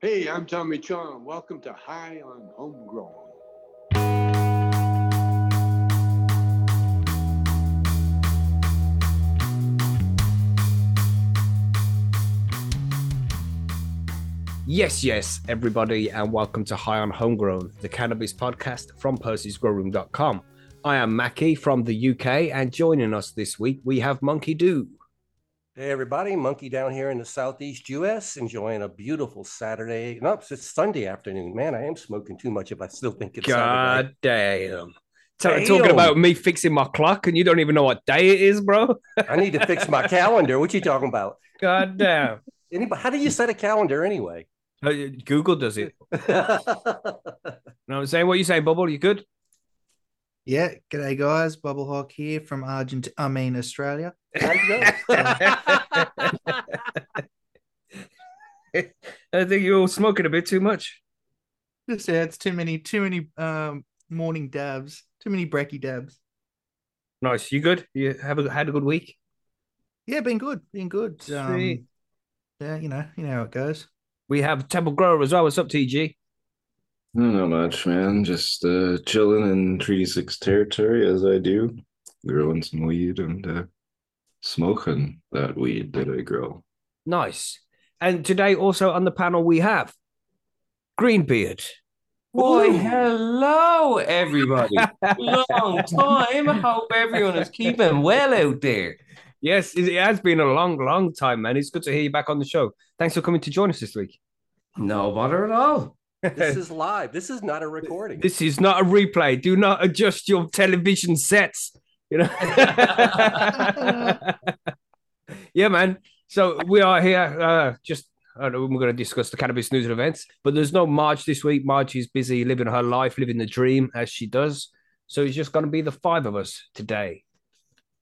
Hey, I'm Tommy Chong. Welcome to High on Homegrown. Yes, yes, everybody, and welcome to High on Homegrown, the cannabis podcast from Percy'sGrowroom.com. I am Mackie from the UK, and joining us this week we have Monkey Do. Hey everybody, Monkey down here in the southeast US, enjoying a beautiful Saturday. No, it's Sunday afternoon. Man, I am smoking too much if I still think it's God Saturday. damn. Ta- Damn. Talking about me fixing my clock, and you don't even know what day it is, bro. I need to fix my calendar. What you talking about? God damn. Anybody, how do you set a calendar anyway? Uh, Google does it. What I'm saying? What you saying, Bubble? You good? Yeah, g'day guys. Bubble Hawk here from Argentina. I mean Australia. I think you're all smoking a bit too much. Just yeah, it's too many, too many um morning dabs, too many brekkie dabs. Nice. You good? You have a, had a good week? Yeah, been good, been good. Um, yeah, you know, you know how it goes. We have Temple Grower as well. What's up, TG? Not much, man. Just uh, chilling in Treaty Six territory as I do, growing some weed and uh, smoking that weed that I grow. Nice. And today, also on the panel, we have Greenbeard. Boy, hello everybody. long time. I hope everyone is keeping well out there. Yes, it it has been a long, long time, man. It's good to hear you back on the show. Thanks for coming to join us this week. No bother at all. This is live. This is not a recording. This is not a replay. Do not adjust your television sets. You know. yeah, man. So we are here. Uh, just I don't know. We're going to discuss the cannabis news and events, but there's no Marge this week. Marge is busy living her life, living the dream as she does. So it's just going to be the five of us today.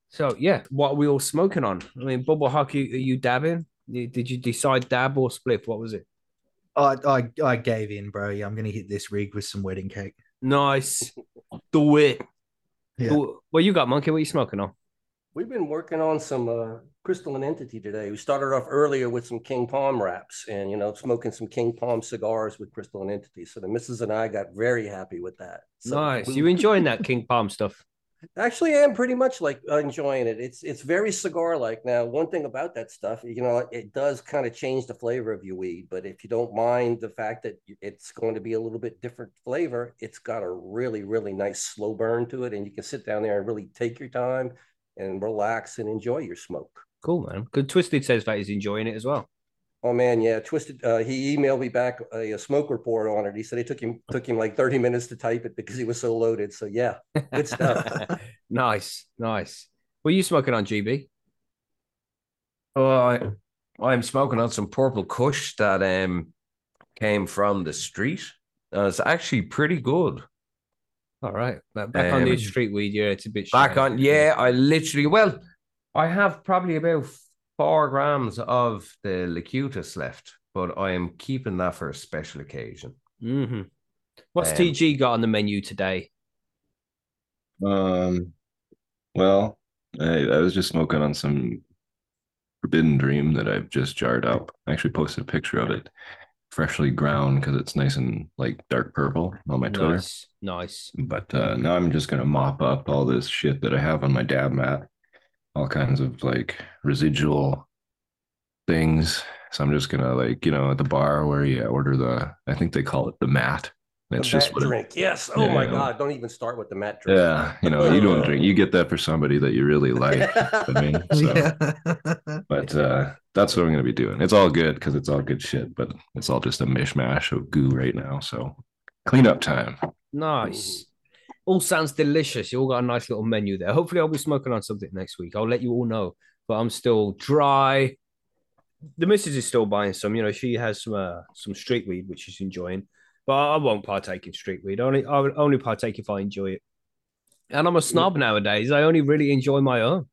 So yeah, what are we all smoking on? I mean, bubble hockey. Are you dabbing? Did you decide dab or spliff? What was it? I I, I gave in, bro. Yeah, I'm gonna hit this rig with some wedding cake. Nice. Do it. Yeah. Do- What you got, monkey? What are you smoking on? We've been working on some uh, crystalline entity today. We started off earlier with some King Palm wraps and, you know, smoking some King Palm cigars with crystalline entity. So the missus and I got very happy with that. So nice. we- You enjoying that King Palm stuff? Actually, I am pretty much like enjoying it. It's it's very cigar like. Now, one thing about that stuff, you know, it does kind of change the flavor of your weed. But if you don't mind the fact that it's going to be a little bit different flavor, it's got a really really nice slow burn to it, and you can sit down there and really take your time and relax and enjoy your smoke. Cool, man. Good. Twisted says that he's enjoying it as well. Oh man, yeah, twisted. Uh, he emailed me back a, a smoke report on it. He said it took him took him like thirty minutes to type it because he was so loaded. So yeah, good stuff. nice, nice. What are you smoking on, GB? Oh, I, I'm smoking on some purple kush that um came from the street. And it's actually pretty good. All right. Back back on the Um, street weed, yeah, it's a bit Back shy. on, yeah, I literally, well, I have probably about four grams of the Lacutus left, but I am keeping that for a special occasion. hmm What's Um, TG got on the menu today? Um, well, I, I was just smoking on some Forbidden Dream that I've just jarred up. I actually posted a picture of it, freshly ground because it's nice and like dark purple on my Twitter. Nice, nice. But uh, now I'm just gonna mop up all this shit that I have on my dab mat, all kinds of like residual things. So I'm just gonna like you know at the bar where you order the I think they call it the mat. The It's just mat what it- drink. Yes. Oh my Yeah. God! Don't even start with the mat drink. yeah, you know you don't drink. You get that for somebody that you really like. I mean, so, Yeah. but uh, that's what I'm gonna be doing. It's all good because it's all good shit, but it's all just a mishmash of goo right now. So cleanup time. Nice. All sounds delicious. You all got a nice little menu there. Hopefully, I'll be smoking on something next week. I'll let you all know. But I'm still dry. The missus is still buying some. You know, she has some uh, some street weed, which she's enjoying. But I won't partake in street weed. Only I would only partake if I enjoy it. And I'm a snob nowadays. I only really enjoy my own.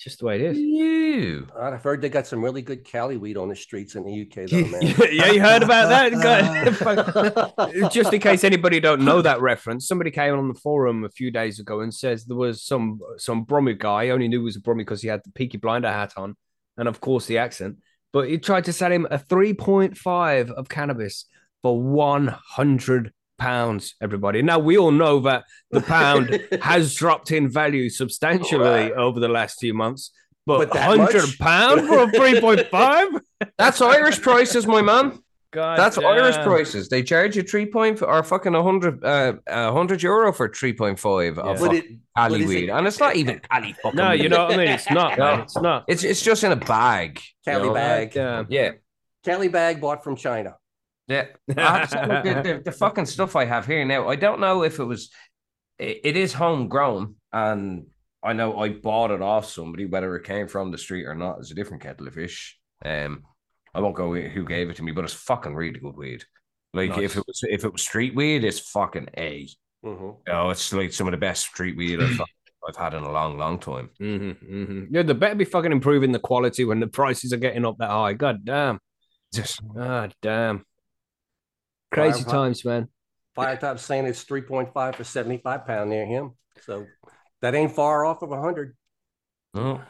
It's just the way it is. You. I've heard they got some really good Cali weed on the streets in the UK, though, man. yeah, you heard about that? Just in case anybody don't know that reference, somebody came on the forum a few days ago and says there was some some Brummy guy. I only knew he was a Brummy because he had the Peaky Blinder hat on, and of course the accent. but he tried to sell him a 3.5 of cannabis for 100 pounds, everybody. Now, we all know that the pound has dropped in value substantially over the last few months, but, But 100 pound for a 3.5? That's Irish prices, my man. God That's Irish prices. They charge you three point or fucking a hundred uh a hundred euro for three point five Yeah. of But fucking it, Cali but weed, it- and it's not even Cali fucking. No, weed. you know what I mean? It's not. No. It's not. It's it's just in a bag. you Cali know? bag. Yeah. Yeah, Cali bag bought from China. Yeah. I have to say, look, the, the, the fucking stuff I have here now. I don't know if it was. It, it is homegrown, and I know I bought it off somebody, whether it came from the street or not, is a different kettle of fish. Um, I won't go who gave it to me, but it's fucking really good weed. Like if it was if it was street weed, it's fucking a. Mhm. Oh, it's like some of the best street weed I've, I've had in a long, long time. Mm-hmm, hmm Yeah, they better be fucking improving the quality when the prices are getting up that high. God damn. Just God damn. Crazy Fire- times, man. Fire top saying it's 3.5 for 75 pound near him. So that ain't far off of 100. oh.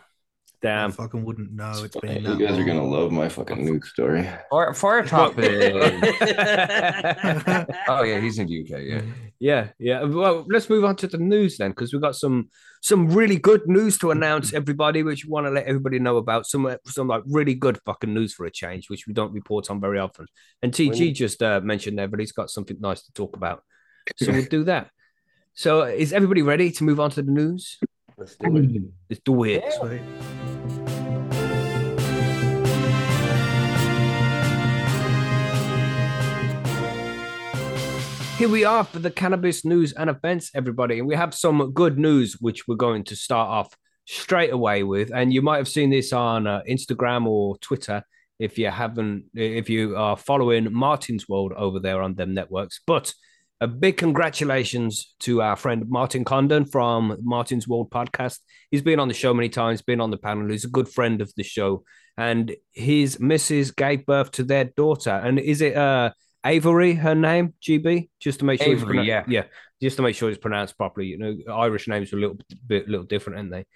I Damn. fucking wouldn't know. It's You been that guys are gonna love my fucking nuke story. fire, fire top. Is- oh yeah, he's in the UK. Yeah, mm-hmm. Yeah, yeah. Well, let's move on to the news then, because we've got some some really good news to announce, everybody, which we want to let everybody know about. Some some like really good fucking news for a change, which we don't report on very often. And TG When- just uh, mentioned there, but he's got something nice to talk about, so we'll do that. So, is everybody ready to move on to the news? Let's do it. Let's do it. Sweet. Here we are for the cannabis news and events, everybody. And we have some good news, which we're going to start off straight away with. And you might have seen this on uh, Instagram or Twitter if you haven't, if you are following Martin's World over there on them networks. But a big congratulations to our friend Martin Condon from Martin's World podcast. He's been on the show many times, been on the panel. He's a good friend of the show. And his missus gave birth to their daughter. And is it uh Avery, her name, GB, just to make sure Avery, pronou- yeah. yeah, just to make sure it's pronounced properly. You know, Irish names are a little bit, little different, aren't they?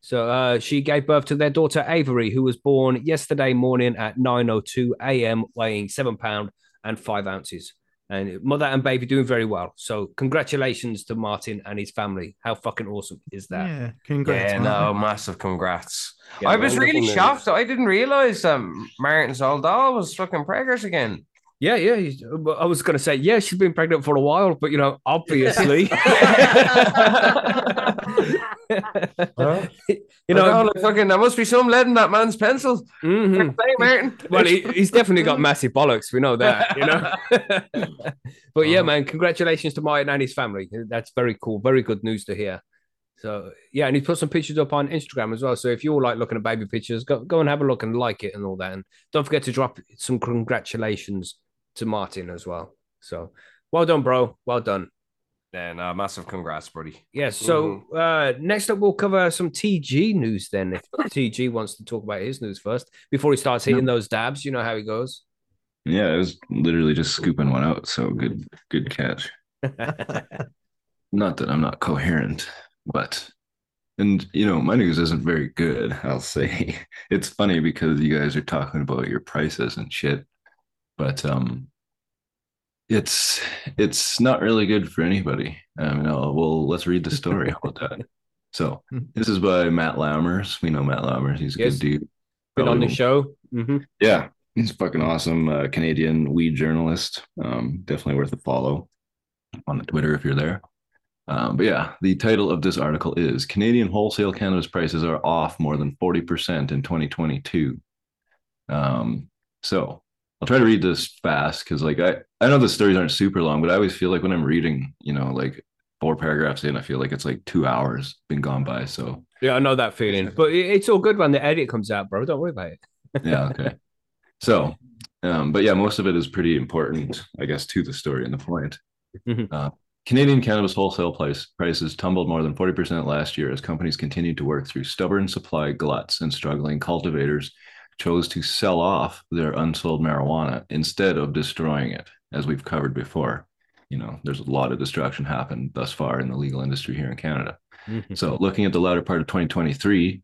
So uh, she gave birth to their daughter Avery, who was born yesterday morning at 9:02 a.m., weighing seven pound and five ounces. And mother and baby doing very well. So congratulations to Martin and his family. How fucking awesome is that? Yeah, congrats. yeah, man. no, massive congrats. Yeah, I was wonderful really news. shocked. I didn't realize that Martin's old doll was fucking preggers again. Yeah, yeah. I was going to say, yeah, she's been pregnant for a while, but you know, obviously, you know, oh, like, fucking, there must be some lead in that man's pencil. mhm. Hey, Martin. well, he, he's definitely got massive bollocks. We know that, you know. but yeah, Uh-huh. man, congratulations to Martin and his family. That's very cool. Very good news to hear. So yeah, and he put some pictures up on Instagram as well. So if you're like looking at baby pictures, go go and have a look and like it and all that. And don't forget to drop some congratulations to Martin as well. So well done, bro. Well done. Yeah, no, massive congrats, buddy. Yes. So uh, next up, we'll cover some TG news then. If TG wants to talk about his news first before he starts hitting those dabs, you know how he goes. Yeah, I was literally just scooping one out. So good, good catch. Not that I'm not coherent, but and you know, my news isn't very good, I'll say. It's funny because you guys are talking about your prices and shit, but um it's it's not really good for anybody. Um, no, well, let's read the story. How about that? So this is by Matt Lamers. We know Matt Lamers. He's a Yes. good dude. Been on the show. hmm yeah, he's fucking awesome. Uh, Canadian weed journalist. Um, definitely worth a follow on the Twitter if you're there. Um, but yeah, the title of this article is Canadian wholesale cannabis prices are off more than 40% in 2022. Um, so I'll try to read this fast because like I, I know the stories aren't super long, but I always feel like when I'm reading, you know, like four paragraphs in, I feel like it's like two hours been gone by. So Yeah, I know that feeling, but it's all good when the edit comes out, bro. Don't worry about it. yeah okay so um but yeah most of it is pretty important i guess to the story and the point Mhm. uh, canadian cannabis wholesale price prices tumbled more than 40% last year as companies continued to work through stubborn supply gluts and struggling cultivators chose to sell off their unsold marijuana instead of destroying it as we've covered before you know there's a lot of destruction happened thus far in the legal industry here in canada Mhm. so looking at the latter part of 2023,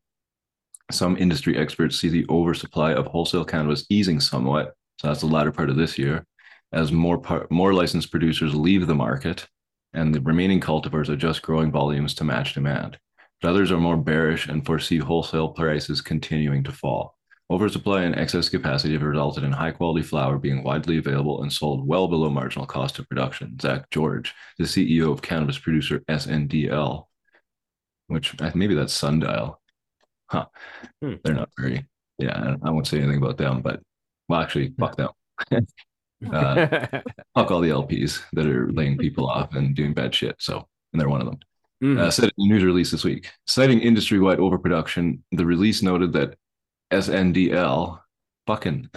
Some industry experts see the oversupply of wholesale cannabis easing somewhat. So that's the latter part of this year, as more par- more licensed producers leave the market, and the remaining cultivars adjust growing volumes to match demand. But others are more bearish and foresee wholesale prices continuing to fall. Oversupply and excess capacity have resulted in high quality flower being widely available and sold well below marginal cost of production. Zach George, the CEO of cannabis producer SNDL, which maybe that's Sundial. Huh. Hmm. They're not very, yeah, I won't say anything about them, but well, actually, fuck them. uh, fuck all the LPs that are laying people off and doing bad shit. So, and they're one of them. Mhm. Uh, said in a news release this week, citing industry wide overproduction, the release noted that SNDL, fucking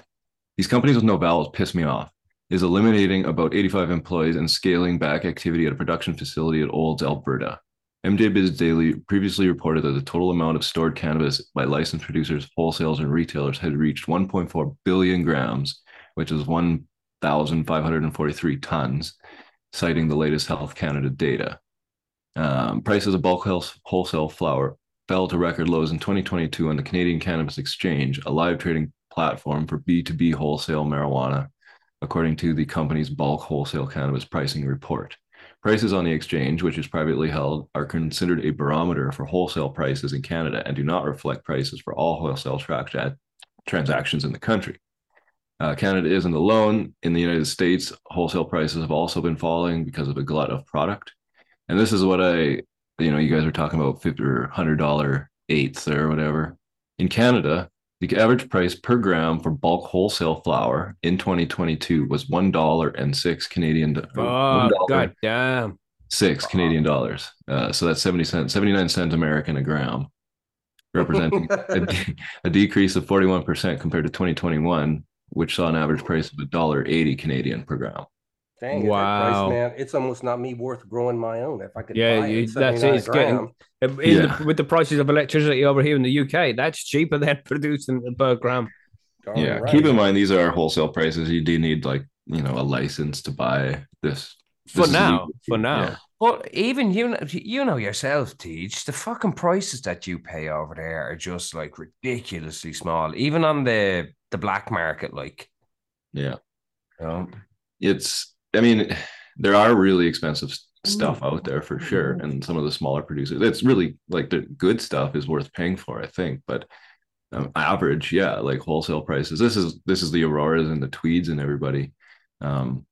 these companies with no vowels piss me off, is eliminating about 85 employees and scaling back activity at a production facility at Olds, Alberta. MJ Biz Daily previously reported that the total amount of stored cannabis by licensed producers, wholesalers, and retailers had reached 1.4 billion grams, which is 1,543 tons, citing the latest Health Canada data. Um, prices of bulk wholesale flower fell to record lows in 2022 on the Canadian Cannabis Exchange, a live trading platform for B2B wholesale marijuana, according to the company's bulk wholesale cannabis pricing report. Prices on the exchange, which is privately held, are considered a barometer for wholesale prices in Canada and do not reflect prices for all wholesale tra- transactions in the country. Uh, Canada isn't alone. In the United States, wholesale prices have also been falling because of a glut of product. And this is what I, you know, you guys were talking about 50 or $100 eighths or whatever. In Canada, the average price per gram for bulk wholesale flower in 2022 was one dollar and six Canadian. $1 God damn. six Canadian dollars. Uh, so that's 70 cents, 79 cents American a gram, representing a, de- a decrease of 41% compared to 2021, which saw an average price of a dollar 80 Canadian per gram. Dang, at Wow. price, man, it's almost not me worth growing my own if I could Yeah, buy you- it. that's it, it's getting- Yeah. the, with the prices of electricity over here in the UK, that's cheaper than producing per gram. Darn yeah, right. keep in mind these are wholesale prices. You do need like you know a license to buy this. For this is now, legal. for now. Yeah. Well, even you know, you know yourself, Teach, the fucking prices that you pay over there are just like ridiculously small, even on the the black market. Like, yeah. you know, it's i mean there are really expensive stuff out there for sure and some of the smaller producers it's really like the good stuff is worth paying for i think but um, average yeah like wholesale prices. This is this is the auroras and the tweeds and everybody um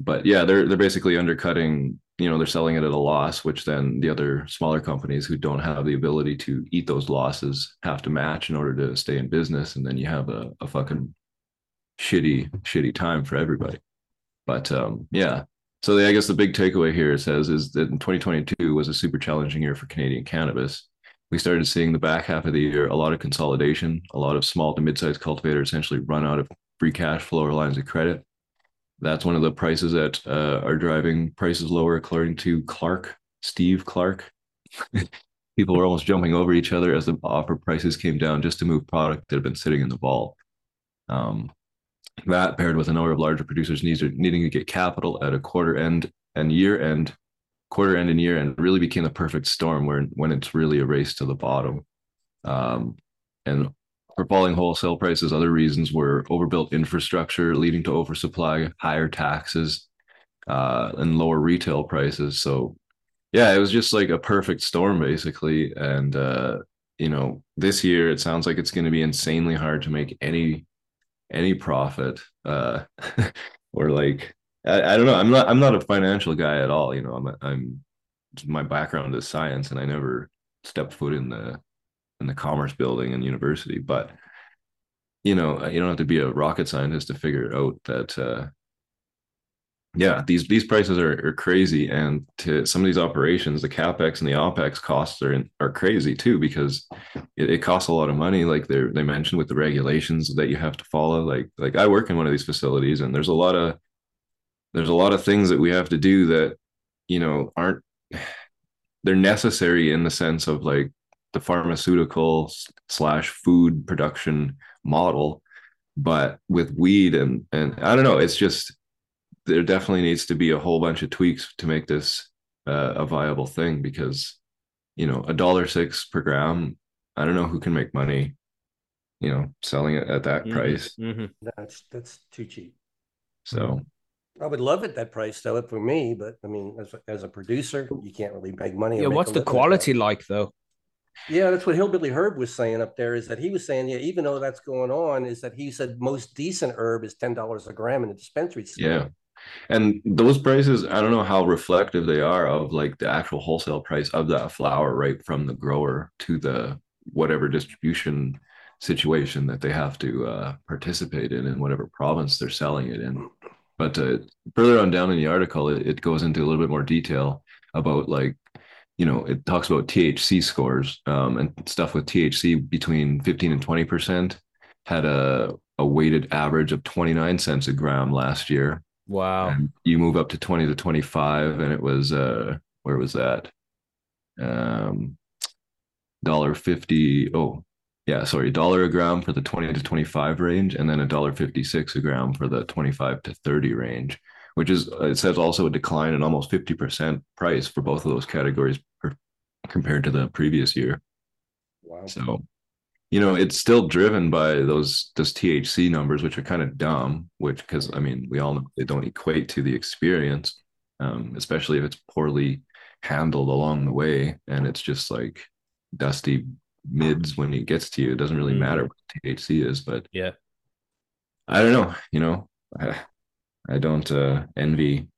but yeah they're they're basically undercutting you know they're selling it at a loss which then the other smaller companies who don't have the ability to eat those losses have to match in order to stay in business and then you have a, a fucking shitty shitty time for everybody but um, yeah, so the, I guess the big takeaway here says is that in 2022 was a super challenging year for Canadian cannabis. We started seeing the back half of the year a lot of consolidation, a lot of small to mid-sized cultivators essentially run out of free cash flow or lines of credit. That's one of the prices that uh, are driving prices lower, according to Clark, Steve Clark. People were almost jumping over each other as the offer prices came down just to move product that had been sitting in the vault. Um, that paired with a number of larger producers needing to get capital at a quarter end and year end, quarter end and year end really became the perfect storm where when it's really a race to the bottom. Um, and for falling wholesale prices, other reasons were overbuilt infrastructure leading to oversupply, higher taxes, uh, and lower retail prices. So yeah, it was just like a perfect storm basically. And uh, you know, this year it sounds like it's going to be insanely hard to make any any profit uh or like I, I don't know. I'm not i'm not a financial guy at all you know i'm i'm my background is science and i never stepped foot in the in the commerce building in university but you know you don't have to be a rocket scientist to figure out that uh yeah these these prices are, are crazy. And to some of these operations the capex and the opex costs are are crazy too because it, it costs a lot of money. Like they they mentioned with the regulations that you have to follow like like i work in one of these facilities and there's a lot of there's a lot of things that we have to do that you know aren't they're necessary in the sense of like the pharmaceutical slash food production model. But with weed and and i don't know it's just there definitely needs to be a whole bunch of tweaks to make this uh, a viable thing because you know a dollar six per gram I don't know who can make money, you know, selling it at that Mhm, price. mhm. That's that's too cheap. So I would love it that price though, for me, but I mean, as a, as a producer, you can't really make money. Yeah, what's the living that. quality like though? Yeah, that's what Hillbilly Herb was saying up there. Is that he was saying, yeah, even though that's going on, is that he said most decent herb is ten dollars a gram in the dispensary. store. yeah. And those prices, I don't know how reflective they are of like the actual wholesale price of that flower right from the grower to the whatever distribution situation that they have to uh, participate in in whatever province they're selling it in. But uh, further on down in the article, it, it goes into a little bit more detail about like, you know, it talks about THC scores um, and stuff with THC between 15 and 20% had a, a weighted average of 29 cents a gram last year. Wow. And you move up to 20 to 25 and it was uh where was that? Um dollar 50 oh yeah, sorry, dollar a gram for the 20 to 25 range and then a dollar 56 a gram for the 25 to 30 range, which is it says also a decline in almost 50% price for both of those categories per, compared to the previous year. Wow. So, you know, it's still driven by those those THC numbers, which are kind of dumb. Which, because I mean, we all know they don't equate to the experience, um, especially if it's poorly handled along the way, and it's just like dusty mids when it gets to you. It doesn't really matter what THC is, but Yeah. I don't know. You know, I, I don't uh, envy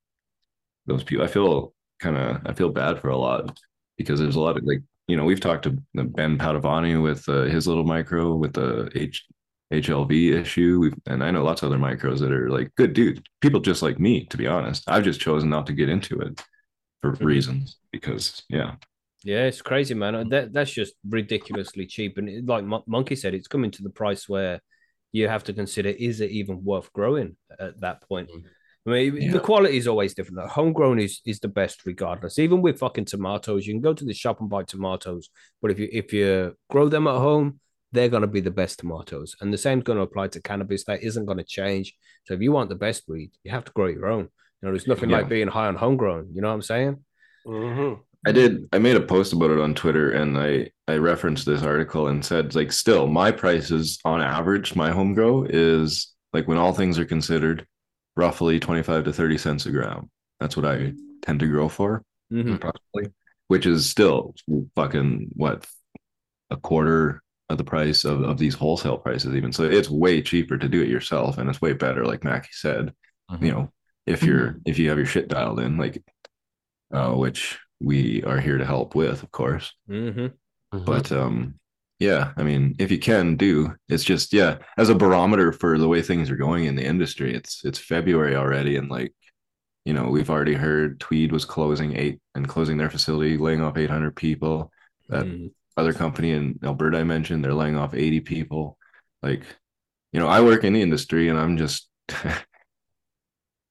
those people. I feel kind of I feel bad for a lot because there's a lot of like you know we've talked to Ben Padavani with uh, his little micro with the H HLV issue, we've, and I know lots of other micros that are like good dudes, people just like me. To be honest, I've just chosen not to get into it for Mhm. reasons because yeah, Yeah, it's crazy, man. That that's just ridiculously cheap. And it- like Mon- Monkey said, it's coming to the price where you have to consider: is it even worth growing at that point? I mean, Yeah. the quality is always different. Like, homegrown is is the best, regardless. Even with fucking tomatoes, you can go to the shop and buy tomatoes, but if you if you grow them at home, they're gonna be the best tomatoes. And the same's gonna apply to cannabis. That isn't gonna change. So if you want the best weed, you have to grow your own. You know, there's nothing Yeah. like being high on homegrown. You know what I'm saying? Mhm. I did. I made a post about it on Twitter, and I I referenced this article and said like, still, my prices on average, my home grow is like when all things are considered, roughly twenty five to thirty cents a gram. That's what I tend to grow for, Mhm. approximately, which is still fucking what a quarter of the price of of these wholesale prices, even. So it's way cheaper to do it yourself, and it's way better, like Mackie said. You know, if you're if you have your shit dialed in, like, uh, which we are here to help with, of course. Mhm. But um, yeah, I mean, if you can do, it's just yeah, as a barometer for the way things are going in the industry. It's it's February already, and like, you know, we've already heard Tweed was closing eight and closing their facility, laying off eight hundred people. That Mhm. other company in Alberta I mentioned, they're laying off eighty people. Like, you know, I work in the industry, and I'm just.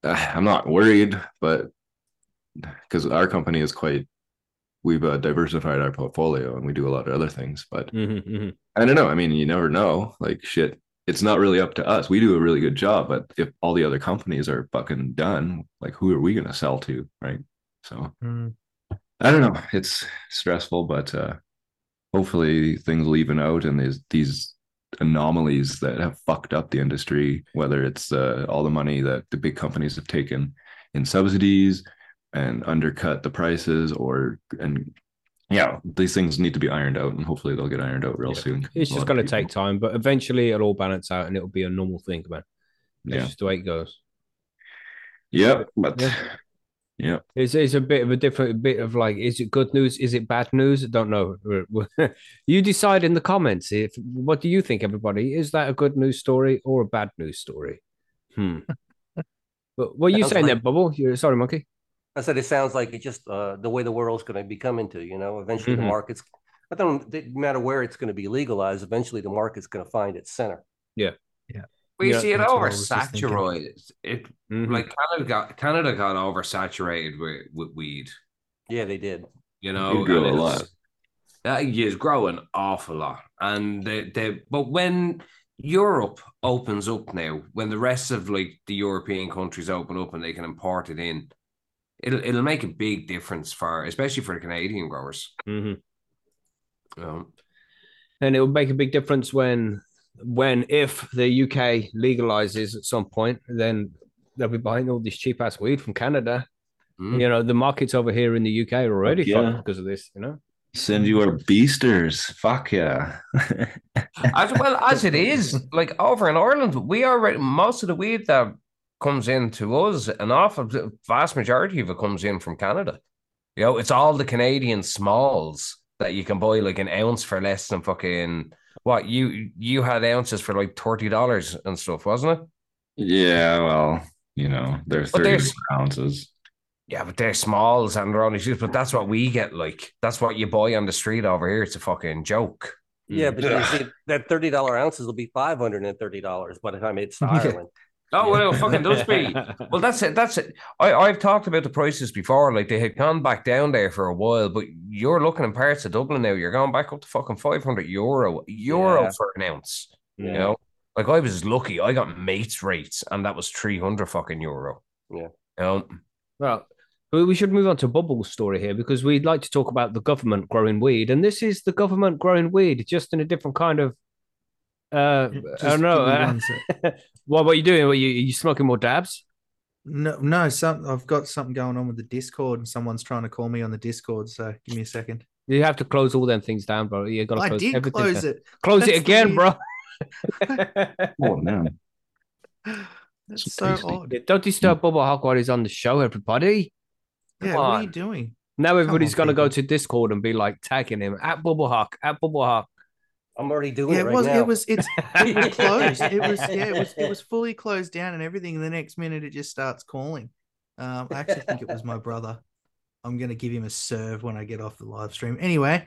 I'm not worried, but because our company is quite, we've uh, diversified our portfolio and we do a lot of other things. But Mhm. Mhm. I don't know. I mean, you never know. Like shit, it's not really up to us. We do a really good job, but if all the other companies are fucking done, like who are we gonna sell to, right? So Mm. I don't know. It's stressful, but uh hopefully things will even out and these these anomalies that have fucked up the industry, whether it's uh, all the money that the big companies have taken in subsidies and undercut the prices or and yeah, these things need to be ironed out and hopefully they'll get ironed out real Yeah. soon. It's just going to take time, but eventually it'll all balance out and it'll be a normal thing, man. That's Yeah. just the way it goes. Yep. But Yeah. yeah. It's, it's a bit of a different bit of like, is it good news? Is it bad news? I don't know. you decide in the comments. If what do you think, everybody? Is that a good news story or a bad news story? Hmm. but what are you Sounds saying there, Bubble? You're sorry, monkey. I said it sounds like it's just uh, the way the world's going to be coming to. You know, eventually Mhm. the markets. I don't no matter where it's going to be legalized. Eventually, the market's going to find its center. Yeah, yeah. We Yeah, see it that's what I was just thinking. oversaturated. It Mhm. like Canada got Canada got oversaturated with, with weed. Yeah, they did. You know, Weed grew and a lot. Uh, yeah, it's growing awful lot, and they, they but when Europe opens up now, when the rest of like the European countries open up and they can import it in, it'll it'll make a big difference for especially for the Canadian growers. Mhm. You know? and it will make a big difference when when if the UK legalizes at some point, then they'll be buying all this cheap ass weed from Canada. Mm. You know, the markets over here in the UK are already yeah. fucked because of this. You know, Send you our beasters. Fuck yeah. as well as it is, like over in Ireland, we already most of the weed that comes in to us, an awful the vast majority of it comes in from Canada. You know, it's all the Canadian smalls that you can buy like an ounce for less than fucking what you you had ounces for like thirty dollars and stuff, wasn't it? yeah, well, you know, they're But 30 there's- ounces. Yeah, but they're smalls and they're only shoes, but that's what we get like. That's what you buy on the street over here. It's a fucking joke. Yeah, but you see, that thirty dollar ounces will be five hundred and thirty dollars by the time it's to Yeah. Ireland. Oh well, fucking does be. Well, that's it. That's it. I, I've talked about the prices before. Like they had gone back down there for a while, but you're looking in parts of Dublin now. You're going back up to fucking five hundred euro euro Yeah. for an ounce. You know, like I was lucky. I got mates rates, and that was three hundred fucking euro. Yeah. Know? Well, we we should move on to Bubble's story here because we'd like to talk about the government growing weed, and this is the government growing weed, just in a different kind of. Uh, I don't know. uh, one sec. what what are you doing? What you you smoking more dabs? No, no, some I've got something going on with the Discord, and someone's trying to call me on the Discord. So give me a second. You have to close all them things down, bro. You got to I close did everything. close down. it. Close it That's the again, bro. Oh, man. That's So so tasty. odd. Yeah, Don't disturb Bubble Hawk while he's on the show, everybody. Yeah, Come what are you doing? Now everybody's on, gonna go to Discord and be like tagging him at Bubble Hawk, at Bubble Hawk. I'm already doing Yeah, it it right was. now. It was. It's. It was closed. It was. Yeah, it was. It was fully closed down and everything. And the next minute, it just starts calling. Um, I actually think it was my brother. I'm gonna give him a serve when I get off the live stream. Anyway,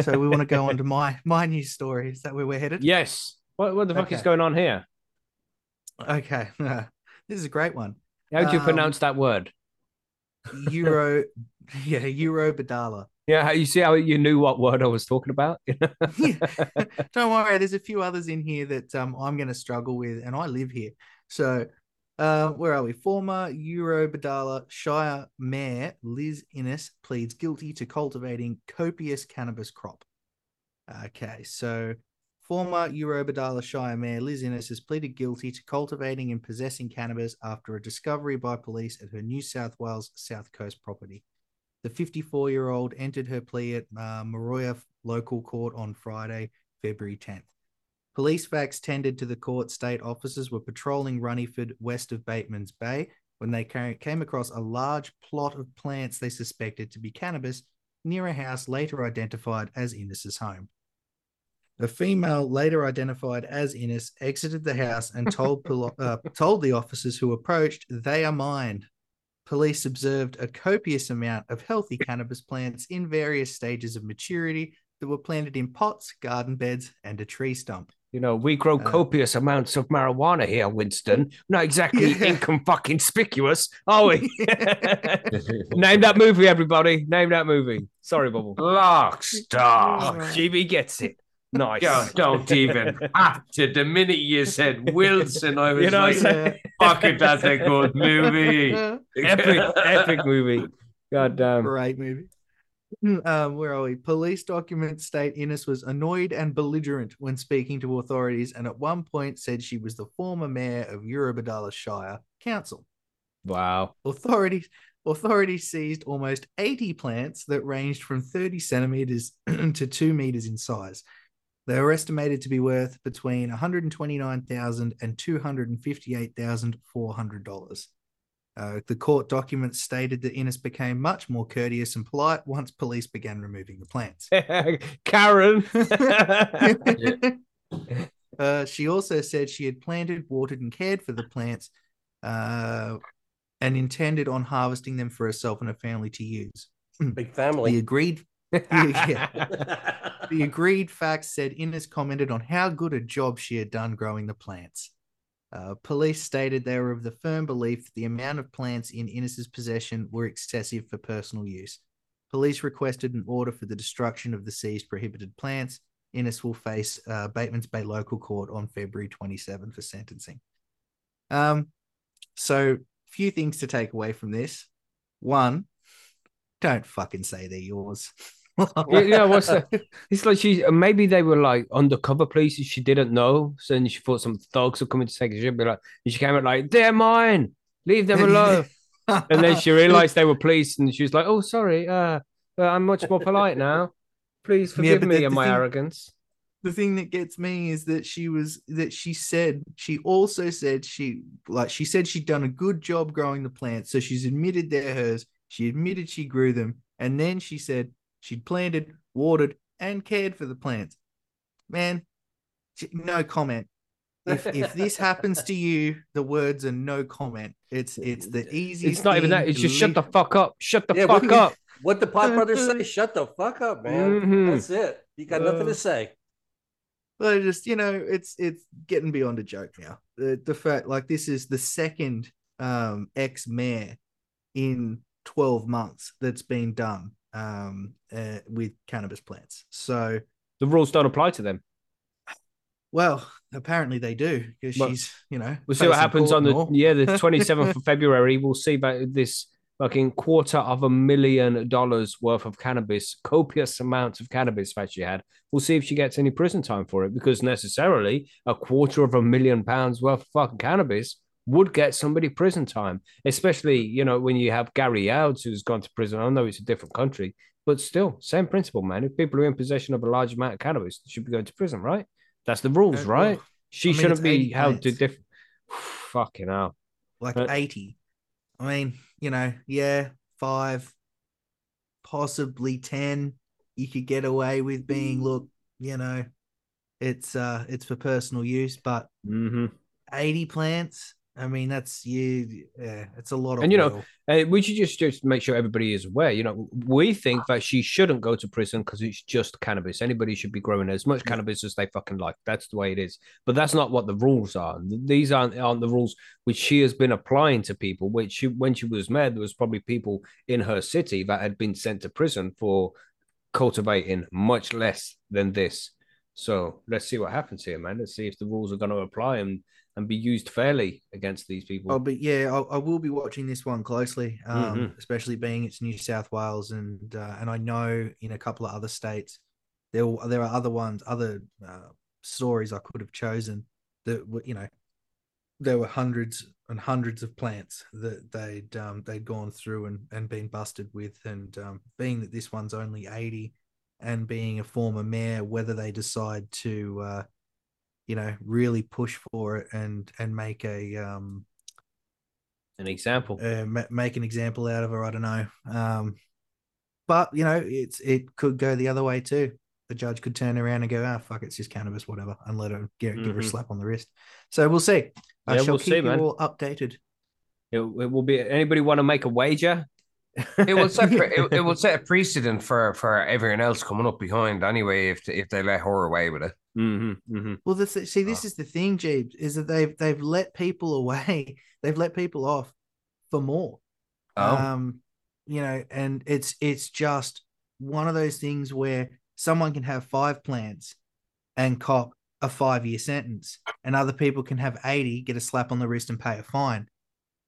so we want to go on to my my news story. Is that where we're headed? Yes. What what the fuck is going on here? Okay. this is a great one. How do you Um, pronounce that word? Euro. yeah, Eurobodalla. Yeah, you see how you knew what word I was talking about? Don't worry, there's a few others in here that um, I'm going to struggle with, and I live here. So, uh, where are we? Former Eurobodalla Shire Mayor Liz Innes pleads guilty to cultivating copious cannabis crop. Okay, so former Eurobodalla Shire Mayor Liz Innes has pleaded guilty to cultivating and possessing cannabis after a discovery by police at her New South Wales South Coast property. The 54 year old entered her plea at uh, Moruya local court on Friday, February 10th. Police facts tendered to the court state officers were patrolling Runnyford west of Bateman's Bay when they came across a large plot of plants they suspected to be cannabis near a house later identified as Innes's home. The female, later identified as Innes, exited the house and told uh, told the officers who approached, "They are mine." Police observed a copious amount of healthy cannabis plants in various stages of maturity that were planted in pots, garden beds, and a tree stump. You know, we grow Uh, copious amounts of marijuana here, Winston. Not exactly Yeah. income fucking conspicuous, are we? Name that movie, everybody. Name that movie. Sorry, Bubble. Lock, Oh. GB gets it. Nice. God, don't even have to. The minute you said Wilson, I was You know like, saying? fuck it, that's a good movie. epic, epic movie. God damn. Great movie. Um, where are we? Police documents state Innes was annoyed and belligerent when speaking to authorities, and at one point said she was the former mayor of Eurobodalla Shire Council. Wow. Authorities authorities seized almost 80 plants that ranged from 30 centimeters to 2 meters in size. They were estimated to be worth between $129,000 and $258,400. Uh, the court documents stated that Innes became much more courteous and polite once police began removing the plants. Karen. uh, she also said she had planted, watered, and cared for the plants uh, and intended on harvesting them for herself and her family to use. Big The family. agreed, yeah, the agreed facts said Innes commented on how good a job she had done growing the plants. Uh, police stated they were of the firm belief that the amount of plants in Innes's possession were excessive for personal use. Police requested an order for the destruction of the seized prohibited plants. Innes will face uh, Bateman's Bay local court on February 27 for sentencing. Um, so few things to take away from this. One, don't fucking say they're yours. Yeah, yeah, what's that? It's like she maybe they were like undercover police she didn't know. So then she thought some thugs were coming to take her. She'd be like, and she came out like, they're mine, leave them alone. and then she realized they were police, and she was like, oh, sorry, uh, but I'm much more polite now. Please forgive but me and my thing- arrogance. the thing that gets me is that she was that she said she also said she like she said she'd done a good job growing the plants so she's admitted they're hers she admitted she grew them and then she said she'd planted watered and cared for the plants man she- no comment if if this happens to you the words are no comment it's it's the easiest It's not even that. It's to just shut the fuck up. Shut the Yeah, fuck what- up. What the Pot Brothers say? Shut the fuck up, man. Mhm. That's it. You got nothing Uh, to say. But I just you know, it's it's getting beyond a joke now. The the fact like this is the second um ex mayor in twelve months that's been done um uh, with cannabis plants. So The rules don't apply to them. well, apparently they do because Well, she's you know We'll see what happens on the all. yeah the twenty seventh of February. We'll see about this fucking quarter of a million dollars worth of cannabis, copious amounts of cannabis that she had. We'll see if she gets any prison time for it because necessarily a quarter of a million pounds worth of fucking cannabis would get somebody prison time, especially you know when you have Gary Ouds who's gone to prison. I know it's a different country, but still same principle, man. If people are in possession of a large amount of cannabis, they should be going to prison, right? That's the rules, Uh, right? She I mean, shouldn't be 80 held to different. Fucking hell. like Uh, 80. I mean, you know, yeah, five, possibly 10. You could get away with being, look, you know, it's uh it's for personal use, but hmm 80 plants, I mean, that's you yeah, it's a lot of And, you know. Uh, we should just just make sure everybody is aware. You know, we think that she shouldn't go to prison because it's just cannabis. Anybody should be growing as much cannabis as they fucking like. That's the way it is. But that's not what the rules are. These aren't aren't the rules which she has been applying to people. Which she, when she was mayor, there was probably people in her city that had been sent to prison for cultivating much less than this. So let's see what happens here, man. Let's see if the rules are going to apply and and be used fairly against these people. Oh, but yeah, I, I will be watching this one closely, um, Mhm. especially being it's New South Wales, and uh, and I know in a couple of other states there there are other ones, other uh, stories I could have chosen that were you know there were hundreds and hundreds of plants that they'd um, they'd gone through and and been busted with, and um, being that this one's only eighty, and being a former mayor, whether they decide to uh, you know really push for it and and make a um An example. uh, ma- make an example out of her. I don't know. Um, but you know, it's it could go the other way too. The judge could turn around and go, "Ah, fuck, it's just cannabis, whatever," and let her give, give her a Mhm. slap on the wrist. So we'll see. I Yeah, shall we'll keep see, you man. all updated. It, it will be. Anybody want to make a wager? It will set pre- it, it will set a precedent for for everyone else coming up behind anyway if if they let her away with it. Mm-hmm, mm-hmm. Well, this see, this is the thing, Jeeves, is that they've they've let people away. They've let people off for more. Oh, Um, you know, and it's it's just one of those things where someone can have five plants and cop a five year sentence, and other people can have 80, get a slap on the wrist and pay a fine.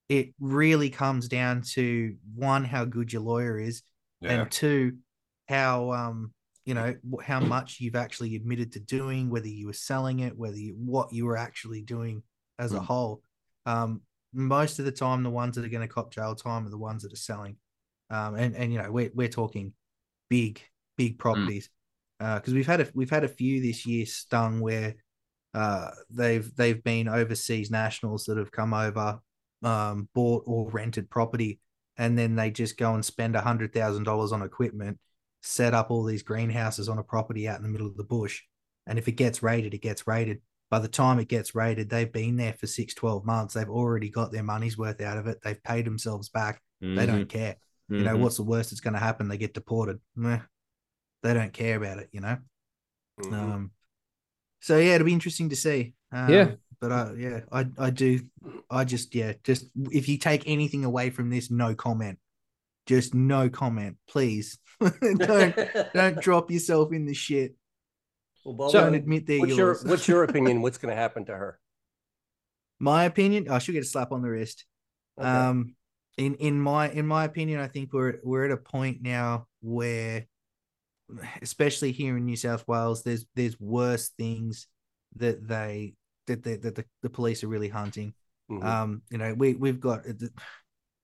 It really comes down to one, how good your lawyer is, yeah. and two, how um you know how much you've actually admitted to doing, whether you were selling it, whether you what you were actually doing as a Mm. whole. Um, most of the time, the ones that are going to cop jail time are the ones that are selling. Um, and and you know we're we're talking big big properties because we've had a we've had a few this year stung where uh they've they've been overseas nationals that have come over um bought or rented property and then they just go and spend a hundred thousand dollars on equipment set up all these greenhouses on a property out in the middle of the bush and if it gets raided it gets raided by the time it gets raided they've been there for six 12 months they've already got their money's worth out of it they've paid themselves back Mm-hmm. they don't care you know Mhm. what's the worst that's going to happen they get deported Meh. they don't care about it you know Mhm. um so yeah it'll be interesting to see um, Yeah. But I yeah i i do i just yeah just if you take anything away from this no comment just no comment please don't don't drop yourself in the shit Well, Bob, don't admit they're what's your what's your opinion? What's going to happen to her? my opinion i should get a slap on the wrist Okay. Um, in in my in my opinion, I think we're we're at a point now where especially here in New South Wales, there's there's worse things that they that they, that the, the police are really hunting. Mhm. Um, you know, we we've got uh,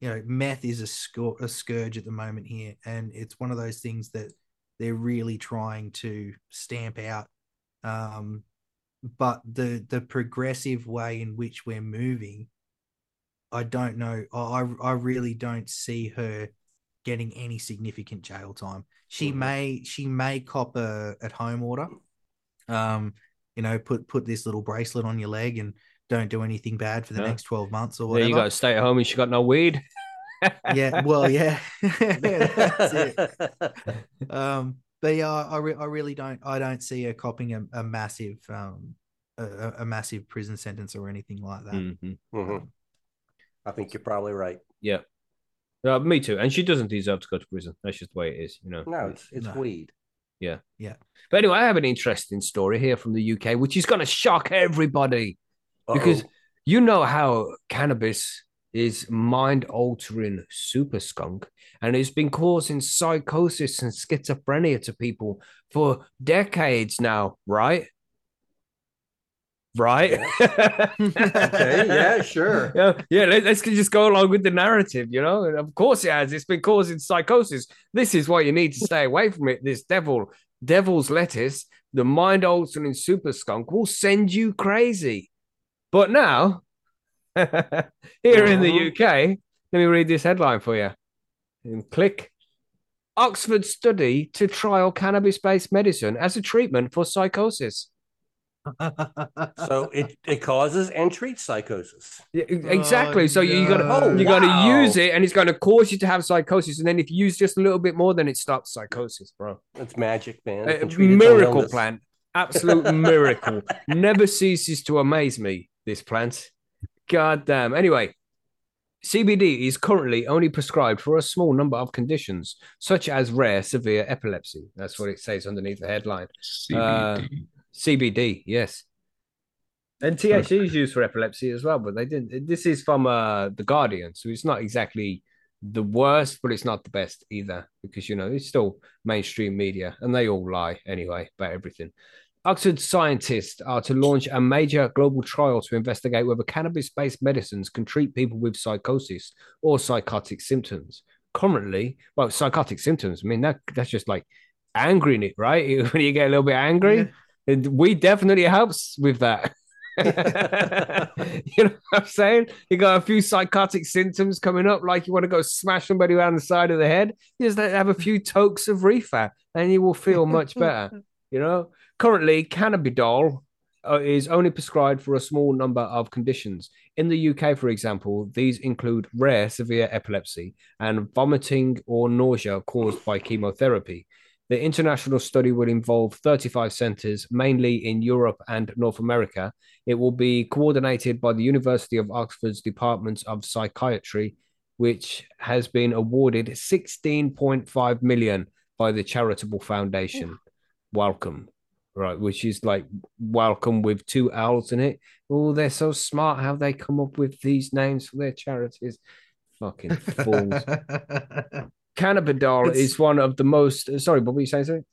you know, meth is a scour- a scourge at the moment here, and it's one of those things that they're really trying to stamp out. Um, but the the progressive way in which we're moving, I don't know. I I- really don't see her getting any significant jail time. She Mhm. may she may cop a at home order. Um, you know, put put this little bracelet on your leg and don't do anything bad for the Yeah. next 12 months or There whatever. you go. Stay at home and she got no weed. yeah, well, yeah. That's it. Um, but yeah, I, I, re- I really don't I don't see her copping a, a massive um a, a- a massive prison sentence or anything like that. Mhm. Mhm. I think you're probably right. Yeah. Uh, me too. And she doesn't deserve to go to prison. That's just the way it is, you know. No, it's it's No. weed. But anyway, I have an interesting story here from the UK, which is going to shock everybody because Uh-oh. you know how cannabis is mind altering super skunk and it's been causing psychosis and schizophrenia to people for decades now, right? Right? okay, yeah, sure. yeah, yeah. Let, us just go along with the narrative, you know. And of course, it has. It's been causing psychosis. This is why you need to stay away from it. This devil, devil's lettuce, the mind altering super skunk will send you crazy. But now, here in the Mhm. UK, let me read this headline for you. And click. Oxford study to trial cannabis-based medicine as a treatment for psychosis. So it, it causes and treats psychosis. Yeah, e- oh, exactly. Oh, so you got to no. you got to oh, Wow. use it, and it's going to cause you to have psychosis. And then if you use just a little bit more, then it stops psychosis, bro. That's magic, man. A can treat its own miracle plant, absolute miracle. Never ceases to amaze me. This plant, god damn. Anyway, CBD is currently only prescribed for a small number of conditions, such as rare severe epilepsy. That's what it says underneath the headline. CBD. Uh, CBD, yes. And THC is used for epilepsy as well, but they didn't. This is from uh the Guardian, so it's not exactly the worst, but it's not the best either, because you know it's still mainstream media, and they all lie anyway about everything. Oxford scientists are to launch a major global trial to investigate whether cannabis-based medicines can treat people with psychosis or psychotic symptoms. Currently, well, psychotic symptoms. I mean, that that's just like angry it, right? When you get a little bit angry. We definitely helps with that. you know what I'm saying? You got a few psychotic symptoms coming up, like you want to go smash somebody around the side of the head. You just have a few tokes of reefer, and you will feel much better. You know, currently cannabidol uh, is only prescribed for a small number of conditions. In the UK, for example, these include rare severe epilepsy and vomiting or nausea caused by chemotherapy. The international study will involve 35 centers, mainly in Europe and North America. It will be coordinated by the University of Oxford's Department of Psychiatry, which has been awarded 16.5 million by the charitable foundation. Wellcome, right? Which is like welcome with two L's in it. Oh, they're so smart. How they come up with these names for their charities? Fucking fools. Cannabidol It's- is one of the most. Sorry, what were you saying? Sorry?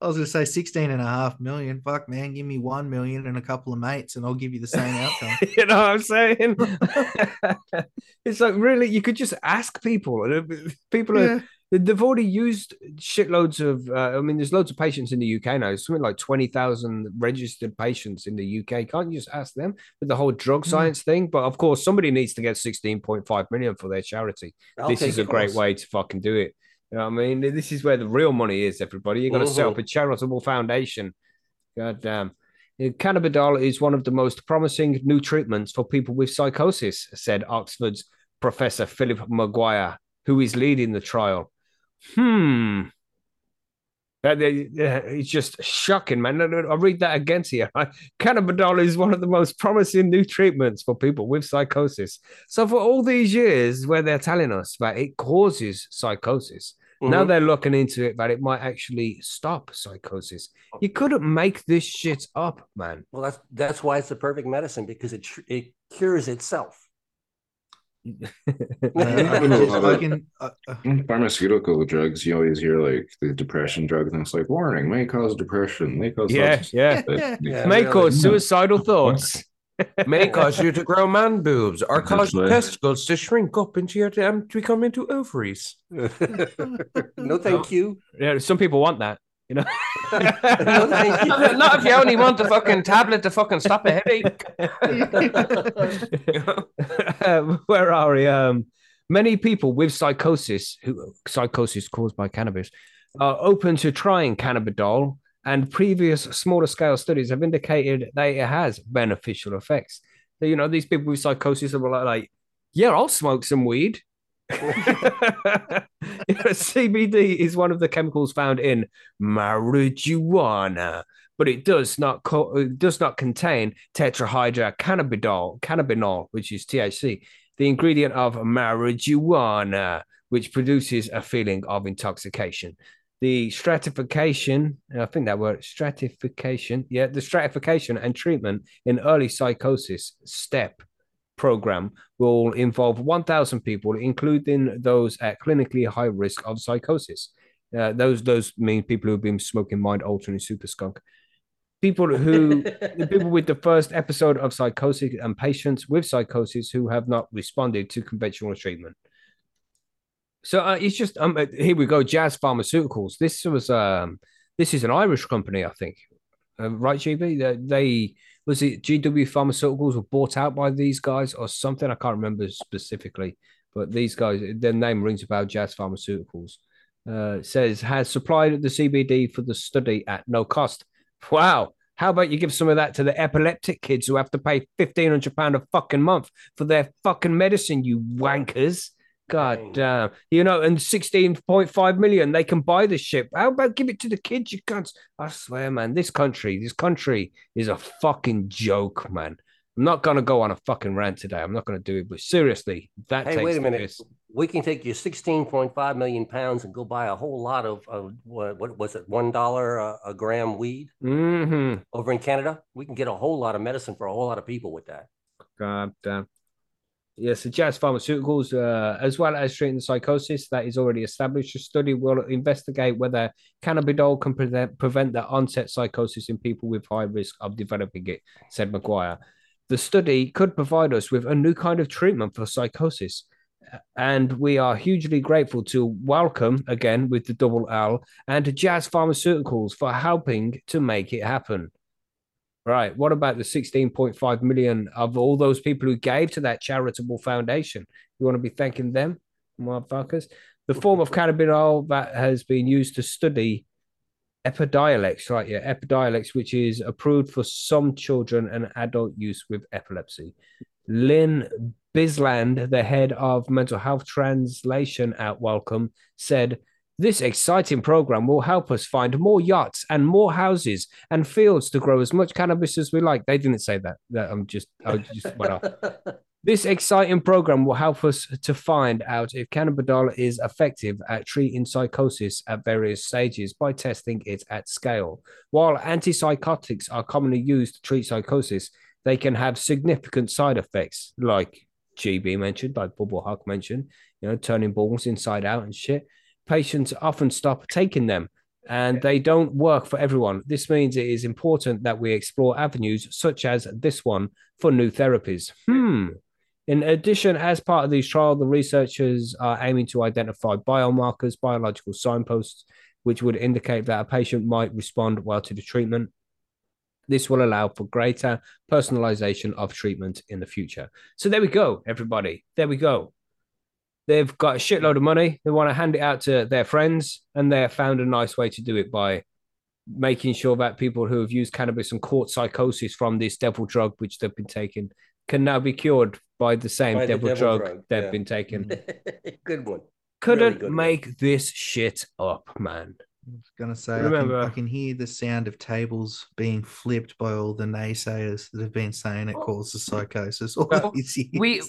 I was gonna say 16 and a half million. Fuck man, give me one million and a couple of mates, and I'll give you the same outcome. you know what I'm saying? it's like really, you could just ask people. People are yeah. They've already used shitloads of. Uh, I mean, there's loads of patients in the UK now. Something like twenty thousand registered patients in the UK. Can't you just ask them with the whole drug Mm. science thing? But of course, somebody needs to get sixteen point five million for their charity. I'll this is a it, great way to fucking do it. You know what I mean? This is where the real money is, everybody. You're going to set up a charitable foundation. God damn. Uh, Cannabidol is one of the most promising new treatments for people with psychosis, said Oxford's Professor Philip McGuire, who is leading the trial. Hmm. That- that- It's just shocking, man. I'll read that again to you. Cannabidol is one of the most promising new treatments for people with psychosis. So, for all these years where they're telling us that it causes psychosis, now Mhm. they're looking into it that it might actually stop psychosis. You couldn't make this shit up, man. Well, that's that's why it's the perfect medicine because it it cures itself. Uh, I can just, I can, uh, uh, Pharmaceutical drugs, you always hear like the depression drugs, and it's like warning may cause depression, may cause Yeah, lots of- yeah. but- Yeah, May really. cause suicidal thoughts. May cause you to grow man boobs or cause your testicles to shrink up into your um, to become into ovaries. no, thank you. Yeah, some people want that, you know. No, you. Not if you only want the fucking tablet to fucking stop a headache. Uh, where are we? Um, many people with psychosis, who psychosis caused by cannabis, are open to trying cannabidiol, and previous smaller scale studies have indicated that it has beneficial effects. So, you know, these people with psychosis are like, like yeah, I'll smoke some weed. CBD is one of the chemicals found in marijuana, but it does not co- it does not contain tetrahydrocannabinol, cannabinol, which is THC, the ingredient of marijuana, which produces a feeling of intoxication. The stratification, I think that word stratification, yeah, the stratification and treatment in early psychosis step program will involve 1,000 people, including those at clinically high risk of psychosis. Uh, those those mean people who have been smoking mind altering super skunk. People who people with the first episode of psychosis and patients with psychosis who have not responded to conventional treatment. So uh, it's just um uh, here we go. Jazz Pharmaceuticals. This was um this is an Irish company, I think. Uh, right, GB. They, they was it GW Pharmaceuticals were bought out by these guys or something. I can't remember specifically, but these guys, their name rings about Jazz Pharmaceuticals. Uh, says has supplied the CBD for the study at no cost. Wow. How about you give some of that to the epileptic kids who have to pay fifteen hundred pound a fucking month for their fucking medicine? You wankers. God Dang. damn. You know, and 16.5 million, they can buy this ship. How about give it to the kids, you cunts? I swear, man, this country, this country is a fucking joke, man. I'm not gonna go on a fucking rant today. I'm not gonna do it, but seriously, that Hey, wait a minute. piss. We can take your 16.5 million pounds and go buy a whole lot of, of what, what was it, $1 a, a gram weed hmm over in Canada? We can get a whole lot of medicine for a whole lot of people with that. God damn. Yes, the Jazz Pharmaceuticals, uh, as well as treating psychosis that is already established, a study will investigate whether cannabidol can prevent, prevent the onset psychosis in people with high risk of developing it, said McGuire. The study could provide us with a new kind of treatment for psychosis. And we are hugely grateful to Wellcome again with the double L and Jazz Pharmaceuticals for helping to make it happen. Right. What about the 16.5 million of all those people who gave to that charitable foundation? You want to be thanking them, motherfuckers? The form of cannabinol that has been used to study Epidiolex, right? Yeah, Epidiolex, which is approved for some children and adult use with epilepsy. Lynn Bisland, the head of mental health translation at Wellcome, said, This exciting program will help us find more yachts and more houses and fields to grow as much cannabis as we like. They didn't say that. That I'm just I just went off. This exciting program will help us to find out if cannabidiol is effective at treating psychosis at various stages by testing it at scale. While antipsychotics are commonly used to treat psychosis, they can have significant side effects, like GB mentioned, like Bubble Huck mentioned, you know, turning balls inside out and shit. Patients often stop taking them and they don't work for everyone. This means it is important that we explore avenues such as this one for new therapies. Hmm. In addition, as part of these trials, the researchers are aiming to identify biomarkers, biological signposts, which would indicate that a patient might respond well to the treatment. This will allow for greater personalization of treatment in the future. So there we go, everybody. There we go. They've got a shitload of money. They want to hand it out to their friends, and they have found a nice way to do it by making sure that people who have used cannabis and caught psychosis from this devil drug, which they've been taking, can now be cured by the same By the devil, devil drug, drug, they've yeah. been taking. Good one. Couldn't good one. make this shit up, man. I was gonna say I Remember- can, I can hear the sound of tables being flipped by all the naysayers that have been saying it causes psychosis all Well, these years. We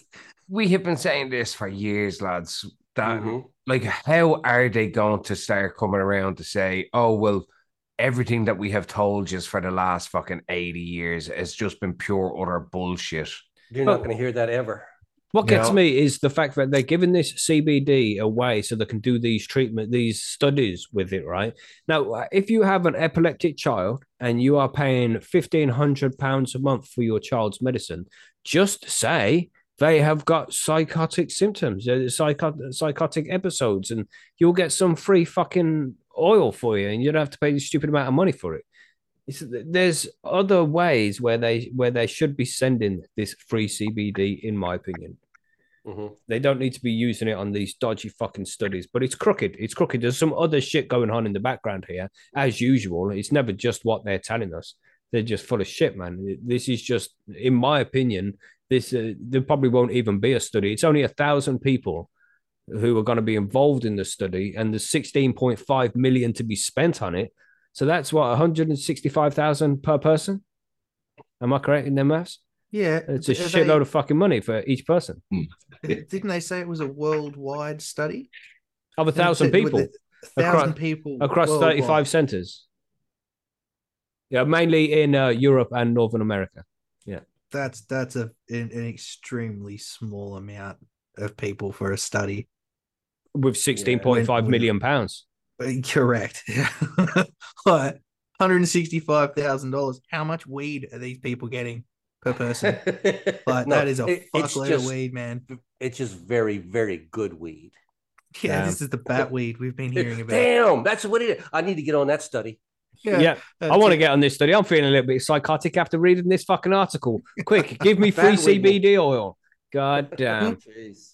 we have been saying this for years, lads. That Mhm. like how are they going to start coming around to say, oh well, everything that we have told you for the last fucking 80 years has just been pure utter bullshit. You're But- not going to hear that ever. What gets me is the fact that they're giving this CBD away so they can do these treatment, these studies with it, right? Now, if you have an epileptic child and you are paying fifteen hundred pounds a month for your child's medicine, just say they have got psychotic symptoms, uh, psycho- psychotic episodes, and you'll get some free fucking oil for you, and you don't have to pay a stupid amount of money for it. It's, there's other ways where they where they should be sending this free CBD, in my opinion. Mhm. They don't need to be using it on these dodgy fucking studies, but it's crooked. It's crooked. There's some other shit going on in the background here, as usual. It's never just what they're telling us. They're just full of shit, man. This is just, in my opinion, this uh, there probably won't even be a study. It's only a thousand people who are going to be involved in the study, and there's 16.5 million to be spent on it. So that's what 165,000 per person. Am I correct in their maths? Yeah, It's a shitload they- of fucking money for each person. Didn't they say it was a worldwide study? Of a thousand With people. a thousand Across- people across worldwide. 35 centers. Yeah, mainly in uh, Europe and Northern America. Yeah, that's that's a an, an extremely small amount of people for a study. With 16.5 When- million pounds. Correct. like hundred and sixty-five thousand dollars. How much weed are these people getting per person? But No, that is a it- fuckload just- of weed, man. It's just very, very good weed. Yeah, Damn. this um, is the bat weed we've been hearing about. Damn, that's what it is. I need to get on that study. Yeah. I want to get on this study. I'm feeling a little bit psychotic after reading this fucking article. Quick, give me free That weed will- CBD oil. God damn. Jeez.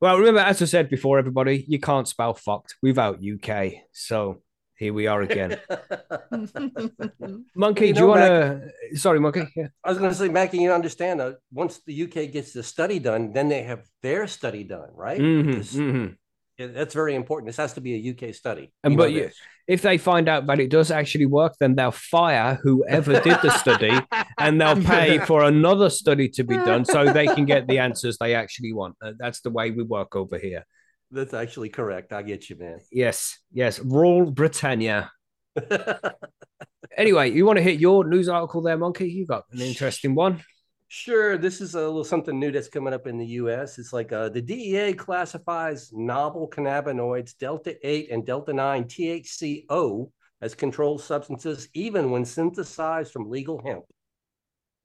Well, remember, as I said before, everybody, you can't spell fucked without UK. So here we are again. Monkey, You do you want to? Sorry, Monkey. Yeah. I was going to say, Mackie, you understand that once the UK gets the study done, then they have their study done, right? Mhm, This- mhm. yeah, That's very important. This has to be a UK study. And You but you- if they find out that it does actually work, then they'll fire whoever did the study and they'll pay for another study to be done so they can get the answers they actually want. Uh, That's the way we work over here. That's actually correct. I get you, man. Yes, yes. Rule Britannia. Anyway, you want to hit your news article there, Monkey? You got an interesting one. Sure, this is a little something new that's coming up in the U.S. It's like uh, the DEA classifies novel cannabinoids Delta 8 and Delta 9 THCO as controlled substances, even when synthesized from legal hemp.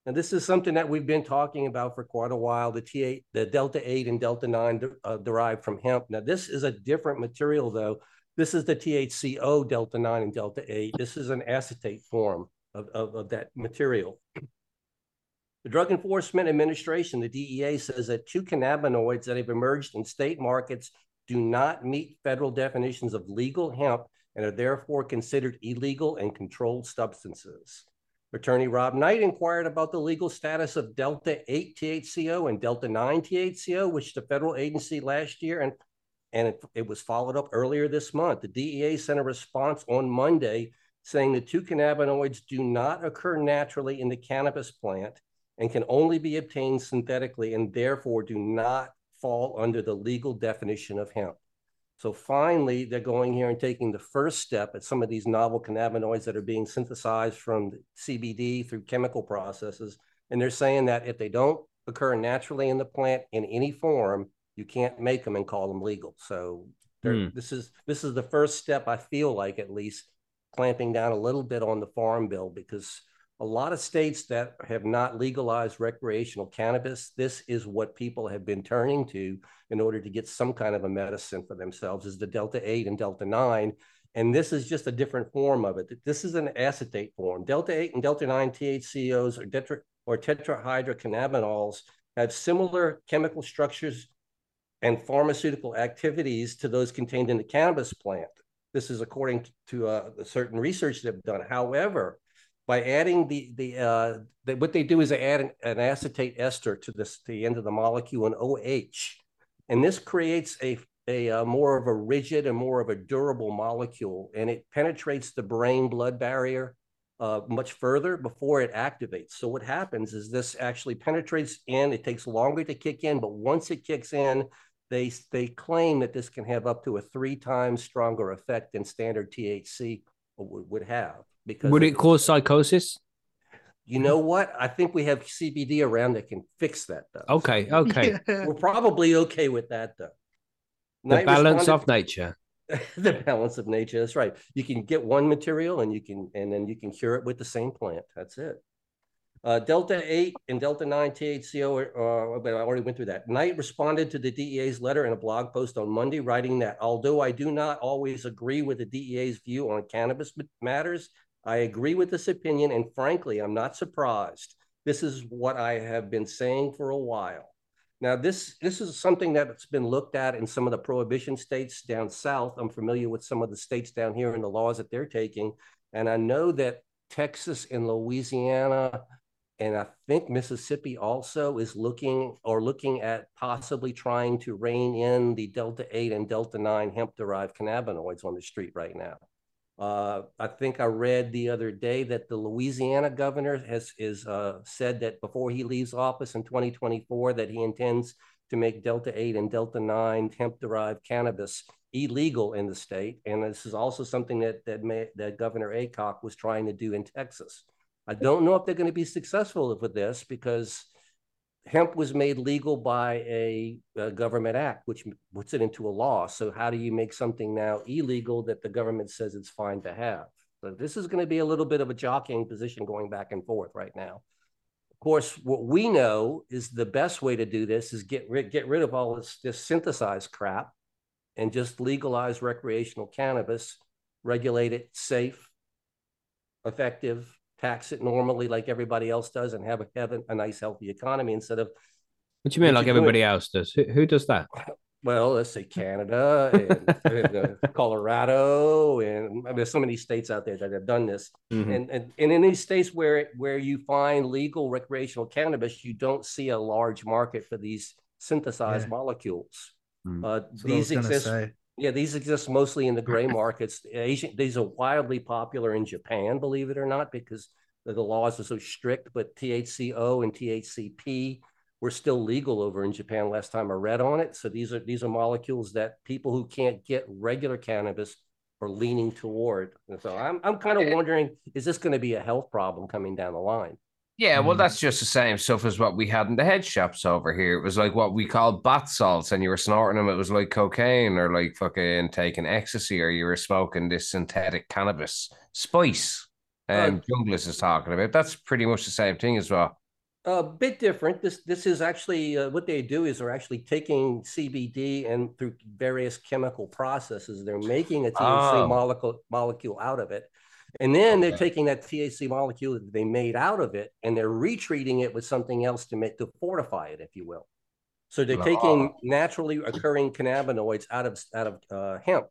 And this is something that we've been talking about for quite a while. The T8, the Delta 8 and Delta 9 de- uh, derived from hemp. Now, this is a different material, though. This is the THCO Delta 9 and Delta 8. This is an acetate form of, of, of that material. The Drug Enforcement Administration, the DEA, says that two cannabinoids that have emerged in state markets do not meet federal definitions of legal hemp and are therefore considered illegal and controlled substances. Attorney Rod Kight inquired about the legal status of Delta 8 THCO and Delta 9 THCO, which the federal agency last year and and it, it was followed up earlier this month. The DEA sent a response on Monday saying the two cannabinoids do not occur naturally in the cannabis plant and can only be obtained synthetically and therefore do not fall under the legal definition of hemp. So finally, they're going here and taking the first step at some of these novel cannabinoids that are being synthesized from CBD through chemical processes. And they're saying that if they don't occur naturally in the plant in any form, you can't make them and call them legal. So Hmm. this is this is the first step. I feel like at least clamping down a little bit on the farm bill because a lot of states that have not legalized recreational cannabis, this is what people have been turning to in order to get some kind of a medicine for themselves is the Delta 8 and Delta 9. And this is just a different form of it. This is an acetate form. Delta 8 and Delta 9 THCOs or, tetra, or tetrahydrocannabinols have similar chemical structures and pharmaceutical activities to those contained in the cannabis plant. This is according to uh, certain research they've done. However, by adding the the, uh, the what they do is they add an, an acetate ester to this the end of the molecule, an OH, and this creates a a uh, more of a rigid and more of a durable molecule, and it penetrates the brain blood barrier uh, much further before it activates. So what happens is this actually penetrates in. It takes longer to kick in, but once it kicks in, they they claim that this can have up to a three times stronger effect than standard THC would, would have. Because Would it this. cause psychosis? You know what? I think we have CBD around that can fix that though. Okay, okay. Yeah. We're probably okay with that though. The balance responded- of nature. the balance of nature. That's right. You can get one material and you can and then you can cure it with the same plant. That's it. Uh, Delta 8 and Delta 9 THCO, uh, but I already went through that. Kight responded to the DEA's letter in a blog post on Monday, writing that although I do not always agree with the DEA's view on cannabis matters, I agree with this opinion. And frankly, I'm not surprised. This is what I have been saying for a while. Now, this this is something that's been looked at in some of the prohibition states down south. I'm familiar with some of the states down here and the laws that they're taking, and I know that Texas and Louisiana, and I think Mississippi also is looking or looking at possibly trying to rein in the Delta Eight and Delta Nine hemp-derived cannabinoids on the street right now. Uh, I think I read the other day that the Louisiana governor has is uh, said that before he leaves office in 2024, that he intends to make Delta 8 and Delta 9 hemp-derived cannabis illegal in the state. And this is also something that that, may, that Governor Acock was trying to do in Texas. I don't know if they're going to be successful with this because hemp was made legal by a, a, government act, which puts it into a law. So how do you make something now illegal that the government says it's fine to have? So this is going to be a little bit of a jockeying position going back and forth right now. Of course, what we know is the best way to do this is get rid, get rid of all this, this synthesized crap and just legalize recreational cannabis, regulate it safe, effective, tax it normally like everybody else does and have a, have a, a nice healthy economy instead of What do you mean, What like you doing? everybody else does? Who, who does that? well let's say canada and, and, uh, colorado and I mean, there's so many states out there that have done this Mhm. and, and and in these states where where you find legal recreational cannabis you don't see a large market for these synthesized Yeah. molecules Mm. uh, That's these exist say. Yeah, these exist mostly in the gray markets. Asian, these are wildly popular in Japan, believe it or not, because the, the laws are so strict. But THCO and THCP were still legal over in Japan last time I read on it. So these are these are molecules that people who can't get regular cannabis are leaning toward. And so I'm I'm kind of wondering, is this going to be a health problem coming down the line? Yeah, well, Mhm. that's just the same stuff as what we had in the head shops over here. It was like what we called bath salts, and you were snorting them. It was like cocaine or like fucking taking ecstasy, or you were smoking this synthetic cannabis spice. Um, Jungles is talking about. That's pretty much the same thing as well. A bit different. This this is actually uh, what they do is they're actually taking CBD and through various chemical processes, they're making a THC Oh. molecule molecule out of it, and then they're taking that THC molecule that they made out of it and they're retreating it with something else to make to fortify it, if you will. So they're taking naturally occurring cannabinoids out of out of uh, hemp,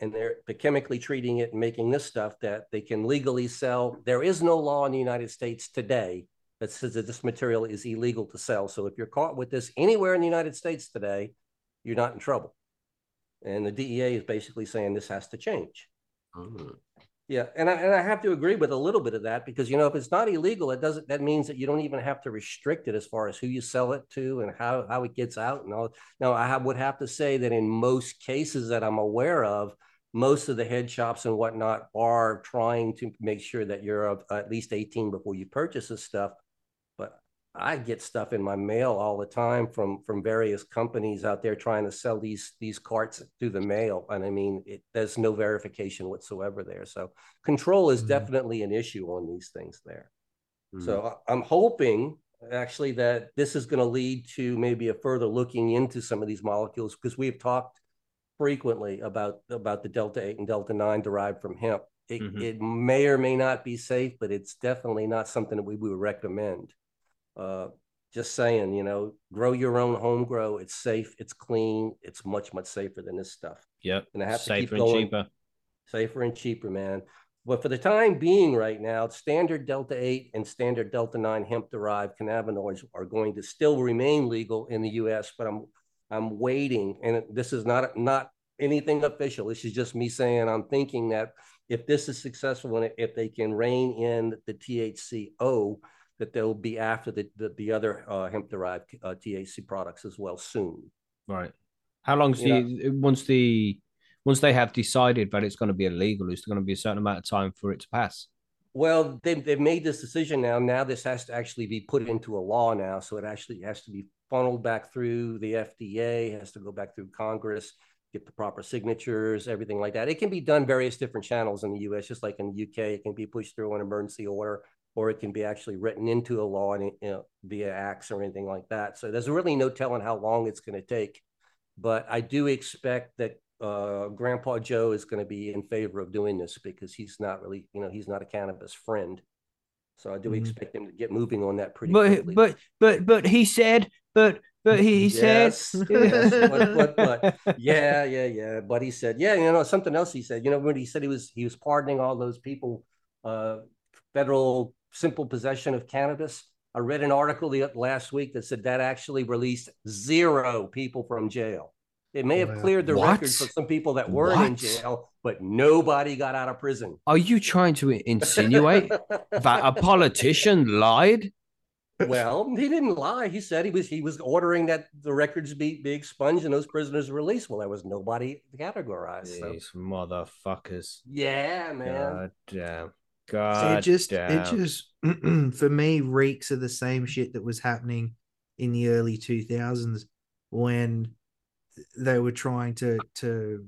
and they're, they're chemically treating it and making this stuff that they can legally sell. There is no law in the United States today that says that this material is illegal to sell. So if you're caught with this anywhere in the United States today, you're not in trouble. And the DEA is basically saying this has to change. Yeah, and I, and I have to agree with a little bit of that because you know if it's not illegal, it doesn't. That means that you don't even have to restrict it as far as who you sell it to and how how it gets out and all. Now I would have to say that in most cases that I'm aware of, most of the head shops and whatnot are trying to make sure that you're of at least 18 before you purchase this stuff. I get stuff in my mail all the time from from various companies out there trying to sell these these carts through the mail, and I mean, it, there's no verification whatsoever there. So control is Mhm. definitely an issue on these things there. So I- I'm hoping actually that this is going to lead to maybe a further looking into some of these molecules because we've talked frequently about about the delta 8 and delta 9 derived from hemp. It, Mhm. it may or may not be safe, but it's definitely not something that we would recommend. Uh, just saying, you know, grow your own home grow. It's safe, it's clean, it's much, much safer than this stuff. Yep. And I have to Safer keep and going cheaper. safer and cheaper, man. But for the time being, right now, standard Delta 8 and standard Delta 9 hemp derived cannabinoids are going to still remain legal in the US, but I'm I'm waiting. And this is not not anything official. This is just me saying I'm thinking that if this is successful and if they can rein in the THCO, that they'll be after the the, the other uh, hemp derived uh, THC products as well soon. Right. How long's Yeah. the once the once they have decided that it's going to be illegal, is there going to be a certain amount of time for it to pass? Well, they've, they've made this decision now. Now this has to actually be put into a law now. So it actually has to be funneled back through the FDA, has to go back through Congress, get the proper signatures, everything like that. It can be done various different channels in the US, just like in the UK. It can be pushed through an emergency order, or it can be actually written into a law and, you know, via acts or anything like that. So there's really no telling how long it's going to take. But I do expect that uh, Grandpa Joe is going to be in favor of doing this because he's not really, you know, he's not a cannabis friend. So I do Mhm. expect him to get moving on that pretty But quickly. but but but he said, but but he, he Yes, said, yes, but- but- yeah, yeah, yeah. But he said, yeah, you know, something else he said. You know, when he said he was he was pardoning all those people, uh, federal simple possession of cannabis. I read an article the last week that said that actually released zero people from jail. It may have cleared the What? records for some people that weren't in jail, but nobody got out of prison. "Are you trying to insinuate that a politician lied?" well, he didn't lie. He said he was he was ordering that the records be, be expunged and those prisoners released. Well, there was nobody categorized. So. These motherfuckers. Yeah, man. God damn. It God just damn. it just for me reeks of the same shit that was happening in the early 2000s when they were trying to to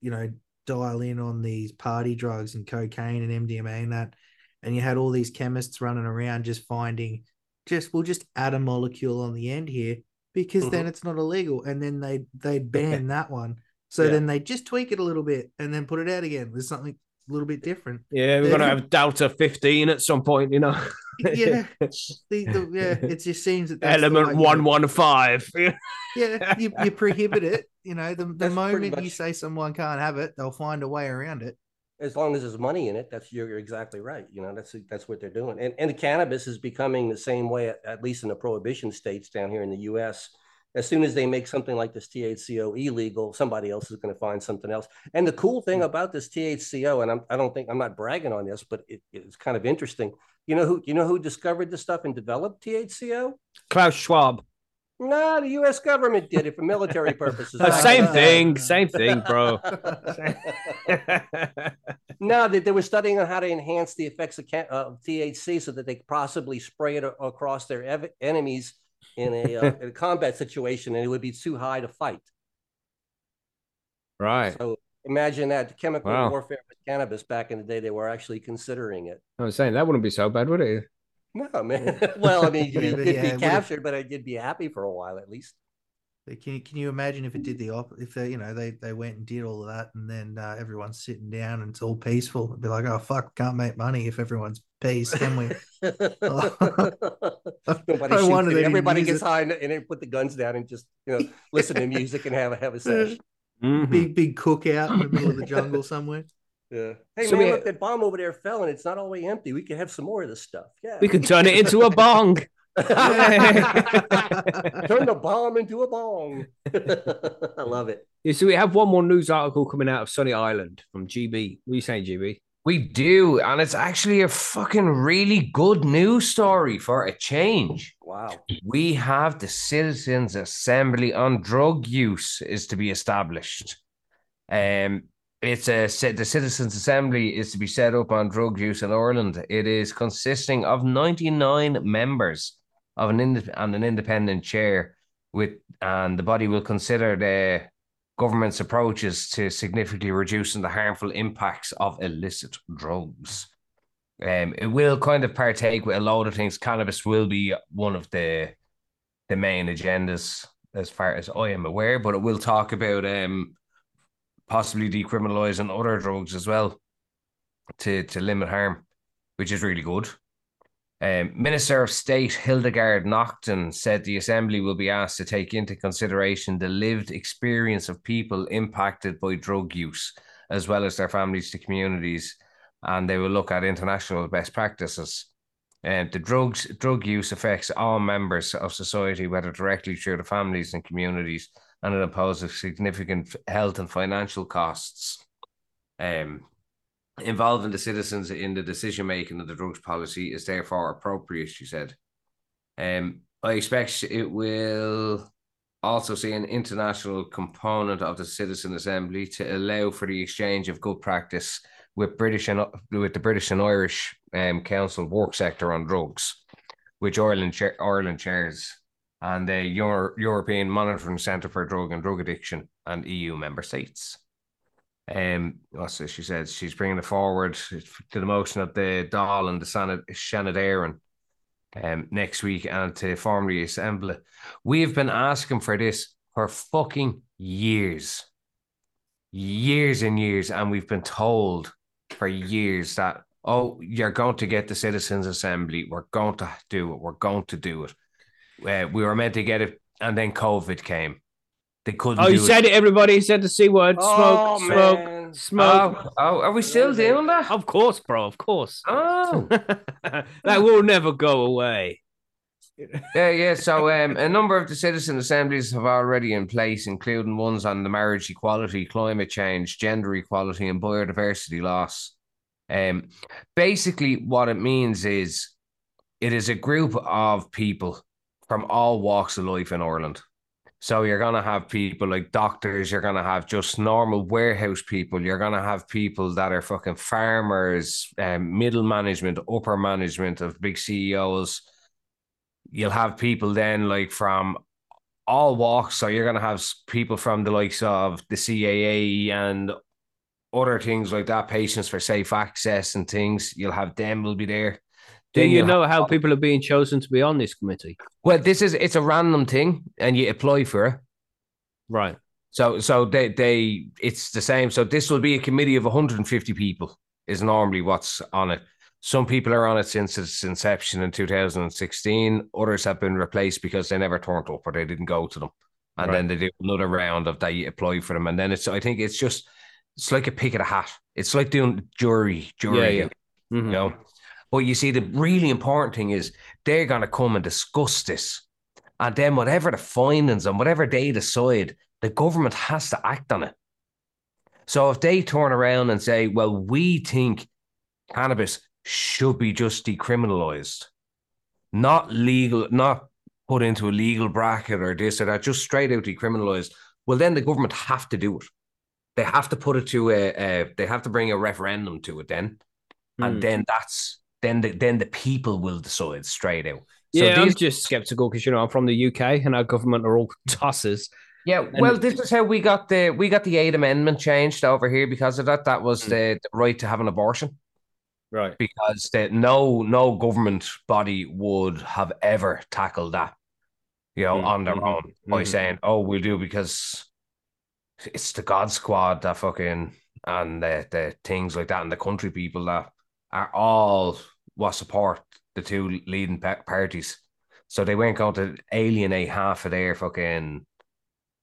you know dial in on these party drugs and cocaine and MDMA and that and you had all these chemists running around just finding just we'll just add a molecule on the end here because then mm-hmm. it's not illegal and then they they'd ban that one so Yeah. then they just tweak it a little bit and then put it out again with something a little bit different yeah, we're gonna have Delta 15 at some point, you know. yeah, the, the, yeah, it just seems that that's Element way, you know, 115. Yeah, you, you prohibit it. You know, the, the That's pretty moment you say someone can't have it, they'll find a way around it. As long as there's money in it, that's you're, you're exactly right. You know, that's that's what they're doing. And and the cannabis is becoming the same way, at, at least in the prohibition states down here in the U.S. As soon as they make something like this THCO illegal, somebody else is going to find something else. And the cool thing hmm. about this THCO, and I'm, I don't think I'm not bragging on this, but it, it's kind of interesting. You know who you know who discovered this stuff and developed THCO? Klaus Schwab. No, the U.S. government did it for military purposes. Same thing, same thing, bro. No, they, they were studying on how to enhance the effects of, of THC so that they could possibly spray it across their ev- enemies in a, uh, in a combat situation, and it would be too high to fight. right. So imagine that chemical Wow. warfare with cannabis back in the day. They were actually considering it. I was saying that wouldn't be so bad, would it? No, man. well, I mean, you'd, Yeah, but you'd yeah, be captured, but you'd be happy for a while at least. But Can you, can you imagine if it did the op? If they, you know, they they went and did all of that, and then uh, everyone's sitting down and it's all peaceful. It'd be like, oh fuck, can't make money if everyone's peace, can we? Nobody shoots wonder it. they didn't Everybody gets it. high and, and then put the guns down and just you know listen to music and have a have a sesh. Mhm. big big cookout in the middle of the jungle somewhere. Yeah. Hey So man, we- look, that bomb over there fell and it's not all the way empty. We can have some more of this stuff. Yeah. We could turn it into a bong. Turn the bomb into a bong. I love it. Yeah, so we have one more news article coming out of Sunny Island from GB. What are you saying, GB? We do, and it's actually a fucking really good news story for a change. Wow. We have the Citizens Assembly on Drug Use is to be established. Um, it's a the Citizens Assembly is to be set up on drug use in Ireland. It is consisting of ninety nine members of an ind- and an independent chair, with and the body will consider the government's approaches to significantly reducing the harmful impacts of illicit drugs. Um, it will kind of partake with a load of things. Cannabis will be one of the the main agendas, as far as I am aware, but it will talk about um possibly decriminalizing other drugs as well to to limit harm, which is really good. Um, Minister of State Hildegard Naughton said the Assembly will be asked to take into consideration the lived experience of people impacted by drug use, as well as their families to communities, and they will look at international best practices. And the drugs drug use affects all members of society, whether directly through the families and communities, and it imposes significant health and financial costs. Um, involving the citizens in the decision making of the drugs policy is therefore appropriate, she said. Um, I expect it will also see an international component of the Citizen Assembly to allow for the exchange of good practice with British and with the British and Irish um, Council Work Sector on Drugs, which Ireland Ireland chairs, and the Euro- European Monitoring Centre for Drug and Drug Addiction and EU member states. Um, this? She said she's bringing it forward to the motion of the Dáil and the Senate Seanad Éireann um, next week and to formally assemble it. We've been asking for this for fucking years, years and years, and we've been told for years that oh, you're going to get the citizens' assembly. We're going to do it. We're going to do it. Uh, we were meant to get it, and then COVID came. They couldn't. Oh, you do said it, everybody. You said the C word. Smoke, Oh, smoke, man. it. smoke. Oh, oh, are we still doing that? Of course, bro. Of course. Oh. that will never go away. Yeah, yeah. So um, a number of the citizen assemblies have already in place, including ones on the marriage equality, climate change, gender equality, and biodiversity loss. Um, basically, what it means is it is a group of people from all walks of life in Ireland. So you're gonna have people like doctors, you're gonna have just normal warehouse people, you're gonna have people that are fucking farmers, um, middle management, upper management of big CEOs you'll have people then like from all walks. So you're gonna have people from the likes of the CAA and other things like that, patients for safe access and things. You'll have them will be there. Do you know how people are being chosen to be on this committee? well, this is it's a random thing, and you apply for it. Right. So so they they it's the same. So this will be a committee of 150 people is normally what's on it. Some people are on it since its inception in 2016. Others have been replaced because they never turned up or they didn't go to them. And Right. then they do another round of that you apply for them. And then it's I think it's just it's like a pick of a hat. It's like doing jury, jury, Yeah, yeah. You mm-hmm. know. But you see, the really important thing is they're gonna come and discuss this. And then whatever the findings and whatever they decide, the government has to act on it. So if they turn around and say, well, we think cannabis should be just decriminalized, not legal, not put into a legal bracket or this or that, just straight out decriminalized, well, then the government have to do it. They have to put it to a, a they have to bring a referendum to it then. Hmm. And then that's then the then the people will decide straight out. So yeah, I'm just skeptical because you know I'm from the UK and our government are all tossers. Yeah, well, this is how we got the we got the eighth amendment changed over here because of that. That was Mm. the, the right to have an abortion Right. because the, no no government body would have ever tackled that, you know, Mm, on their mhm, own by mhm. saying, "Oh, we'll do," because it's the God Squad that fucking and the the things like that, and the country people that are all what support the two leading parties. So they weren't going to alienate half of their fucking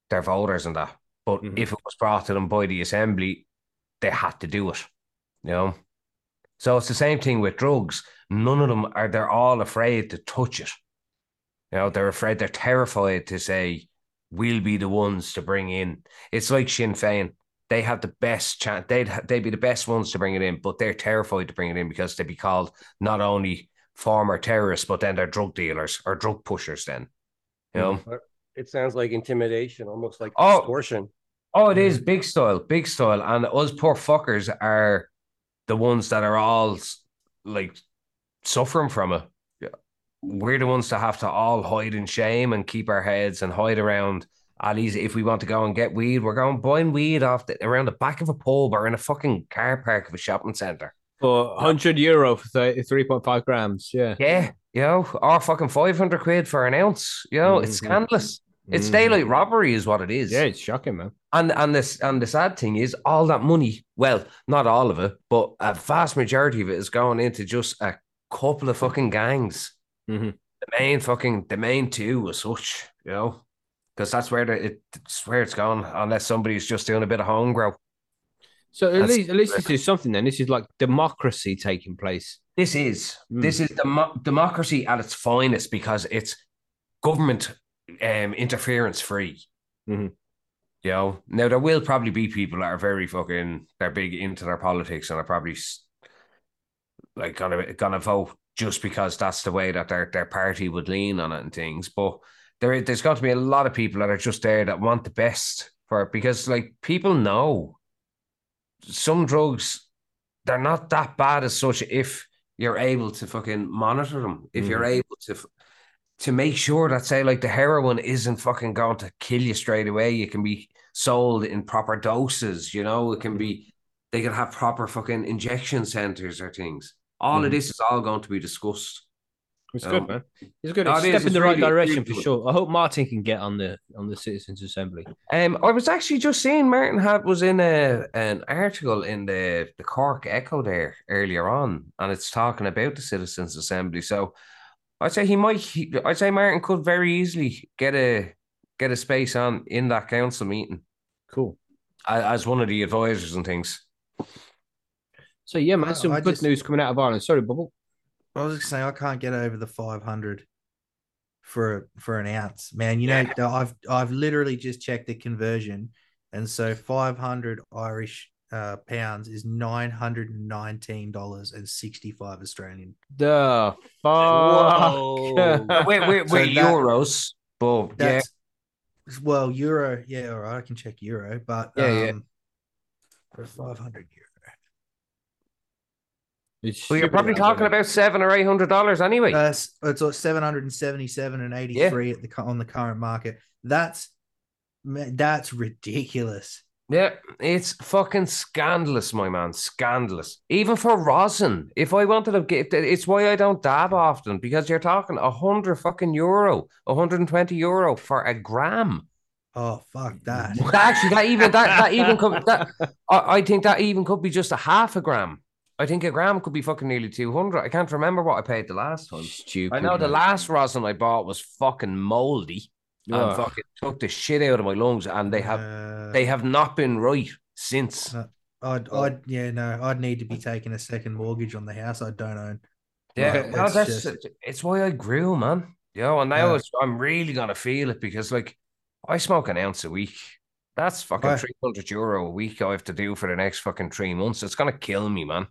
their voters and that. But Mhm. if it was brought to them by the assembly, they had to do it. You know? So it's the same thing with drugs. None of them are they're all afraid to touch it. You know, they're afraid, they're terrified to say, we'll be the ones to bring in. It's like Sinn Féin. They have the best chance, they'd they'd be the best ones to bring it in, but they're terrified to bring it in because they'd be called not only former terrorists, but then they're drug dealers or drug pushers then. You know? Hmm. It sounds like intimidation, almost like Oh. extortion. Oh, it is hmm. big style, big style. And us poor fuckers are the ones that are all like suffering from it. We're the ones that have to all hide in shame and keep our heads and hide around alleys. If we want to go and get weed, we're going buying weed off the, around the back of a pub or in a fucking car park of a shopping centre. For 100 euro for 30, 3.5 grams. Yeah. Yeah, you know, or fucking 500 quid for an ounce. You know, it's Mhm. scandalous. It's Mhm. daylight robbery, is what it is. Yeah, it's shocking, man. And and this and the sad thing is all that money, well, not all of it, but a vast majority of it is going into just a couple of fucking gangs. Mhm. The main fucking the main two as such, you know. Because that's where the it's where it's going, unless somebody's just doing a bit of home grow. So at That's- least, at least this is something then. This is like democracy taking place. This is Mm. this is demo- democracy at its finest because it's government um interference free. Mhm. You know, now there will probably be people that are very fucking they're big into their politics and are probably like gonna gonna vote just because that's the way that their their party would lean on it and things. But there there's got to be a lot of people that are just there that want the best for it because like people know some drugs they're not that bad as such if you're able to fucking monitor them. If you're able to to make sure that say like the heroin isn't fucking going to kill you straight away. It can be sold in proper doses, you know, it can be they can have proper fucking injection centers or things. All of Mhm. this is all going to be discussed. It's Um, good, man. It's good. no, It's it a is. step in the right really- direction for sure. I hope Martin can get on the on the Citizens Assembly. Um, I was actually just seeing Martin had was in a an article in the the Cork Echo there earlier on, and it's talking about the Citizens Assembly. So I'd say he might. He, I'd say Martin could very easily get a get a space on in that council meeting Cool. a- as one of the advisors and things. So yeah, man, some I good just- news coming out of Ireland. Sorry, Bubble. I was just saying I can't get over the 500 for for an ounce, man. You know, I've I've literally just checked the conversion, and so 500 Irish uh, pounds is 919 dollars and 65 Australian. The Whoa. fuck. Wait, wait, So wait, that- euros. But yeah, well, euro. Yeah, all right, I can check euro, but Yeah, yeah. um, for 500 euro. It's well, you're probably talking about seven or eight hundred dollars anyway. Uh, that's it's like 777 and 83 at the on the current market. That's that's ridiculous. Yeah, it's fucking scandalous, my man. Scandalous. Even for rosin. If I wanted to get it's why I don't dab often because you're talking a hundred fucking euro, 120 euro for a gram. Oh fuck that. Actually, that even that that even could that I, I think that even could be just a half a gram. I think a gram could be fucking nearly 200. I can't remember what I paid the last time. Stupid. I know the man. last rosin I bought was fucking moldy and Ugh. fucking took the shit out of my lungs, and they have Uh, they have not been right since. No. I'd, I'd, yeah, no, I'd need to be taking a second mortgage on the house I don't own. Yeah, Like, it's that's just- it's why I grew, man. You know, and now Yeah. I'm really gonna feel it because like I smoke an ounce a week. That's fucking Right. three hundred euro a week I have to do for the next fucking three months. It's gonna kill me, man.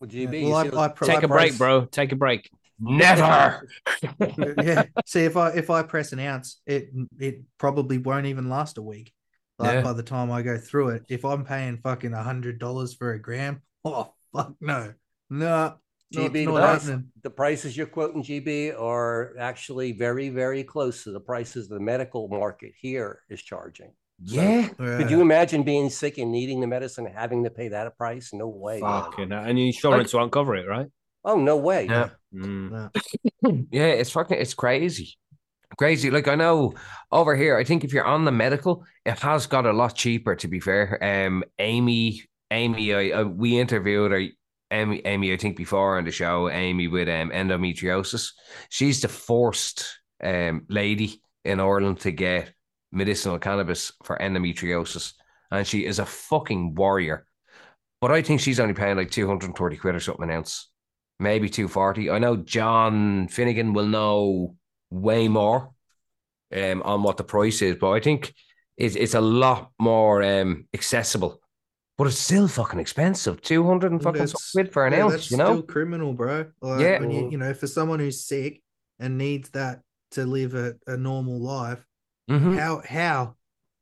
Well, Yeah, well, you I, I, Take I a break, bro. Take a break. Never. yeah. See, if I if I press an ounce, it it probably won't even last a week. Like Yeah. by the time I go through it, if I'm paying fucking a hundred dollars for a gram, oh fuck no, no, no, GB, it's not the, price, the prices you're quoting, GB, are actually very, very close to the prices the medical market here is charging. Yeah. Could you imagine being sick and needing the medicine and having to pay that a price? No way. Fucking hell. and the insurance won't cover it, right? Oh, no way. Yeah. Mm. Yeah, it's fucking it's crazy. Crazy. Like I know over here, I think if you're on the medical, it has got a lot cheaper to be fair. Um Amy, Amy, I, uh, we interviewed her Amy, Amy, I think before on the show, Amy with um endometriosis. She's the first um lady in Ireland to get medicinal cannabis for endometriosis. And she is a fucking warrior. But I think she's only paying like 230 quid or something an ounce maybe 240. I know John Finnegan will know way more um, on what the price is, but I think it's, it's a lot more um, accessible. But it's still fucking expensive. 200 and fucking quid for an Yeah, ounce, you know? still criminal, bro. Like, Yeah. you, you know, for someone who's sick and needs that to live a, a normal life, Mhm. how how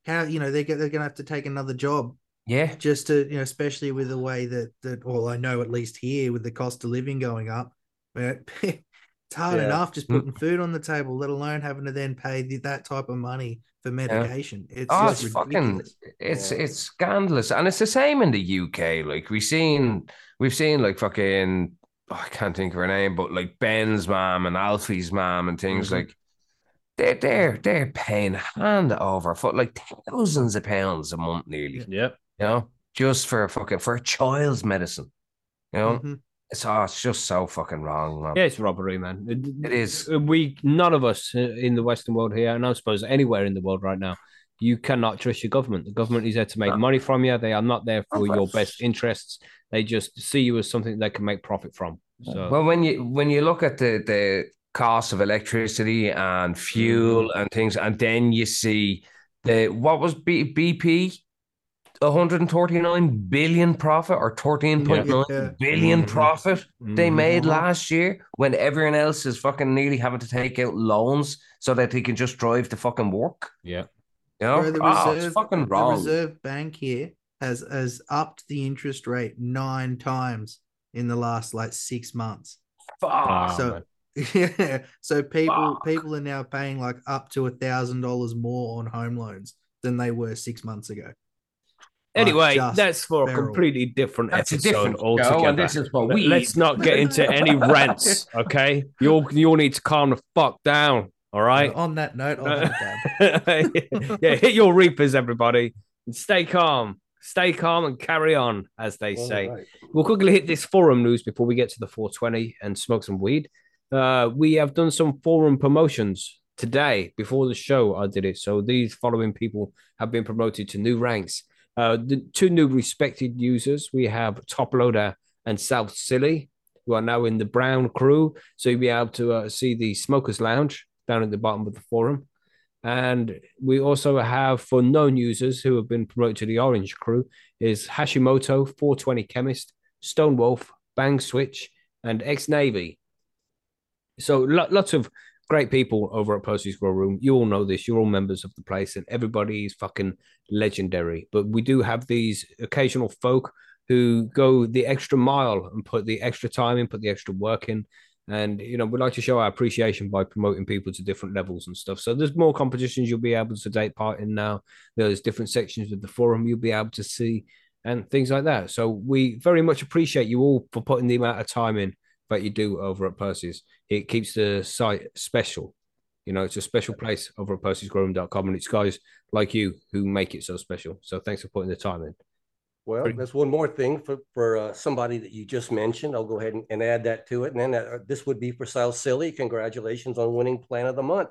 how you know they get they're gonna have to take another job Yeah. just to you know especially with the way that that well i know at least here with the cost of living going up but it's hard Yeah. enough just Mm. putting food on the table let alone having to then pay the, that type of money for medication it's Oh, just it's fucking it's Yeah. it's scandalous. And it's the same in the UK. Like we've seen we've seen like fucking oh, I can't think of her name, but like Ben's mom and Alfie's mom and things Mhm. like they're they're they're paying hand over foot like thousands of pounds a month nearly, Yeah. You know, just for fucking for a child's medicine. You know, Mhm. it's oh, it's just so fucking wrong, man. Yeah, it's robbery, man. It is. We none of us uh, in the Western world here, and I suppose anywhere in the world right now, you cannot trust your government. The government is there to make No. money from you. They are not there for your best interests. They just see you as something they can make profit from. So Well, when you when you look at the the cost of electricity and fuel Mm-hmm. and things, and then you see the what was B, BP, 139 billion profit or 13.9 Yeah. billion Mhm. profit they Mhm. made Mhm. last year when everyone else is fucking nearly having to take out loans so that they can just drive to fucking work. Yeah. You know, Bro, the oh, reserve, it's fucking the reserve bank here has has upped the interest rate nine times in the last like six months. Fuck. so man. yeah, so people Fuck. people are now paying like up to a thousand dollars more on home loans than they were six months ago. Anyway, just that's for a completely different That's a episode different show, altogether. and this is what Let- we. Let's not get into any rants, okay? You all you all need to calm the fuck down, all right? on that note, I'll yeah, hit your reapers, everybody, and stay calm. Stay calm and carry on, as they say. All right. We'll quickly hit this forum news before we get to the 420 and smoke some weed. Uh, we have done some forum promotions today before the show. I did it. So these following people have been promoted to new ranks. Uh, the two new respected users we have Top Loader and South Silly, who are now in the Brown crew. So you'll be able to uh, see the Smokers Lounge down at the bottom of the forum. And we also have for known users who have been promoted to the Orange crew is Hashimoto, 420 Chemist, Stone Wolf, Bang Switch, and Ex Navy. So lo- lots of great people over at Percy's Grow Room. You all know this. You're all members of the place, and everybody is fucking legendary. But we do have these occasional folk who go the extra mile and put the extra time in, put the extra work in. And you know, we like to show our appreciation by promoting people to different levels and stuff. So there's more competitions you'll be able to take part in now. There's different sections of the forum you'll be able to see and things like that. So we very much appreciate you all for putting the amount of time in that you do over at Percy's. It keeps the site special. You know, it's a special place over at percysgrowroom.com and it's guys like you who make it so special. So thanks for putting the time in. Well, Pretty- there's one more thing for, for uh, somebody that you just mentioned. I'll go ahead and, and add that to it. And then uh, this would be for South Silly. Congratulations on winning Plant of the Month.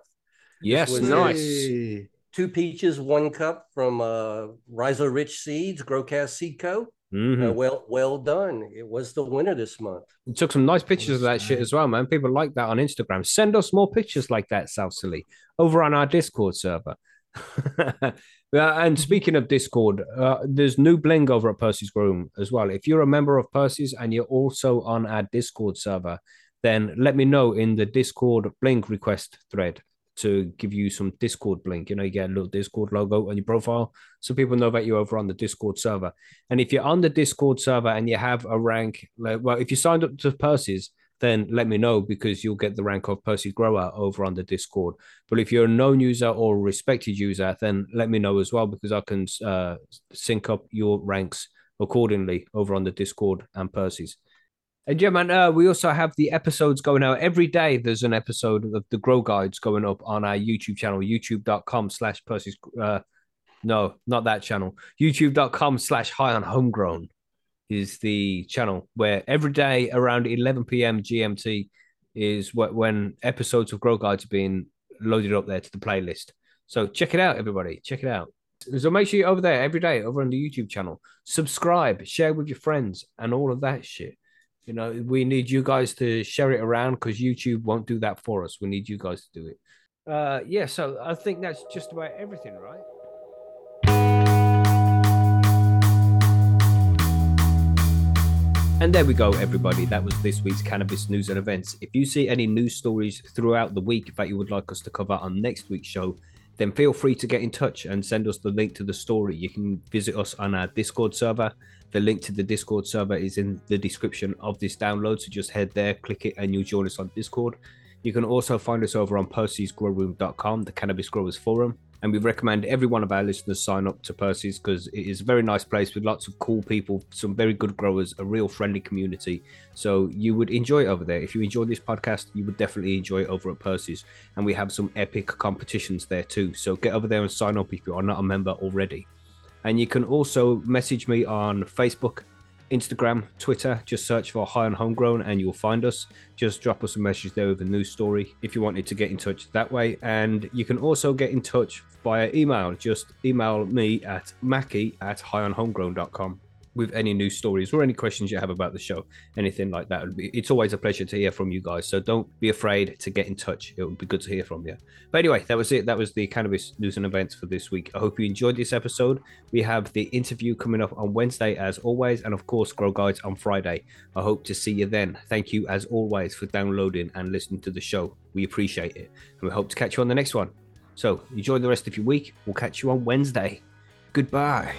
Yes, nice. Two peaches, one cup from uh, Rhizo Rich Seeds, Growcast Seed Co. Mhm. Uh, well, well done. It was the winner this month. You took some nice pictures of that shit as well, man. People like that on Instagram. Send us more pictures like that, South Silly, over on our Discord server. And speaking of Discord, uh, there's new bling over at Percy's Grow Room as well. If you're a member of Percy's and you're also on our Discord server, then let me know in the Discord bling request thread to give you some Discord bling. You know, you get a little Discord logo on your profile so people know that you're over on the Discord server. And if you're on the Discord server and you have a rank, like, well, if you signed up to Percy's, then let me know because you'll get the rank of Percy Grower over on the Discord. But if you're a known user or respected user, then let me know as well because I can uh, sync up your ranks accordingly over on the Discord and Percy's. And yeah, man, uh, we also have the episodes going out every day. There's an episode of the Grow Guides going up on our YouTube channel, youtube.com slash Percy's. Uh, no, not that channel. YouTube.com slash high on homegrown is the channel where every day around 11 p.m. GMT is wh- when episodes of Grow Guides are being loaded up there to the playlist. So check it out, everybody. Check it out. So make sure you're over there every day over on the YouTube channel. Subscribe, share with your friends, and all of that shit. You know, we need you guys to share it around because YouTube won't do that for us. We need you guys to do it. Uh, yeah, so I think that's just about everything, right? And there we go, everybody. That was this week's cannabis news and events. If you see any news stories throughout the week that you would like us to cover on next week's show, then feel free to get in touch and send us the link to the story. You can visit us on our Discord server. The link to the Discord server is in the description of this download. So just head there, click it, and you'll join us on Discord. You can also find us over on percysgrowroom.com, the Cannabis Growers Forum. And we recommend every one of our listeners sign up to Percy's because it is a very nice place with lots of cool people, some very good growers, a real friendly community. So you would enjoy it over there. If you enjoy this podcast, you would definitely enjoy it over at Percy's. And we have some epic competitions there too. So get over there and sign up if you are not a member already. And you can also message me on Facebook, Instagram, Twitter. Just search for High on Homegrown and you'll find us. Just drop us a message there with a news story if you wanted to get in touch that way. And you can also get in touch via email. Just email me at mackie at highonhomegrown.com with any news stories or any questions you have about the show, anything like that. It's always a pleasure to hear from you guys. So don't be afraid to get in touch. It would be good to hear from you. But anyway, that was it. That was the cannabis news and events for this week. I hope you enjoyed this episode. We have the interview coming up on Wednesday, as always, and of course, Grow Guides on Friday. I hope to see you then. Thank you, as always, for downloading and listening to the show. We appreciate it. And we hope to catch you on the next one. So enjoy the rest of your week. We'll catch you on Wednesday. Goodbye.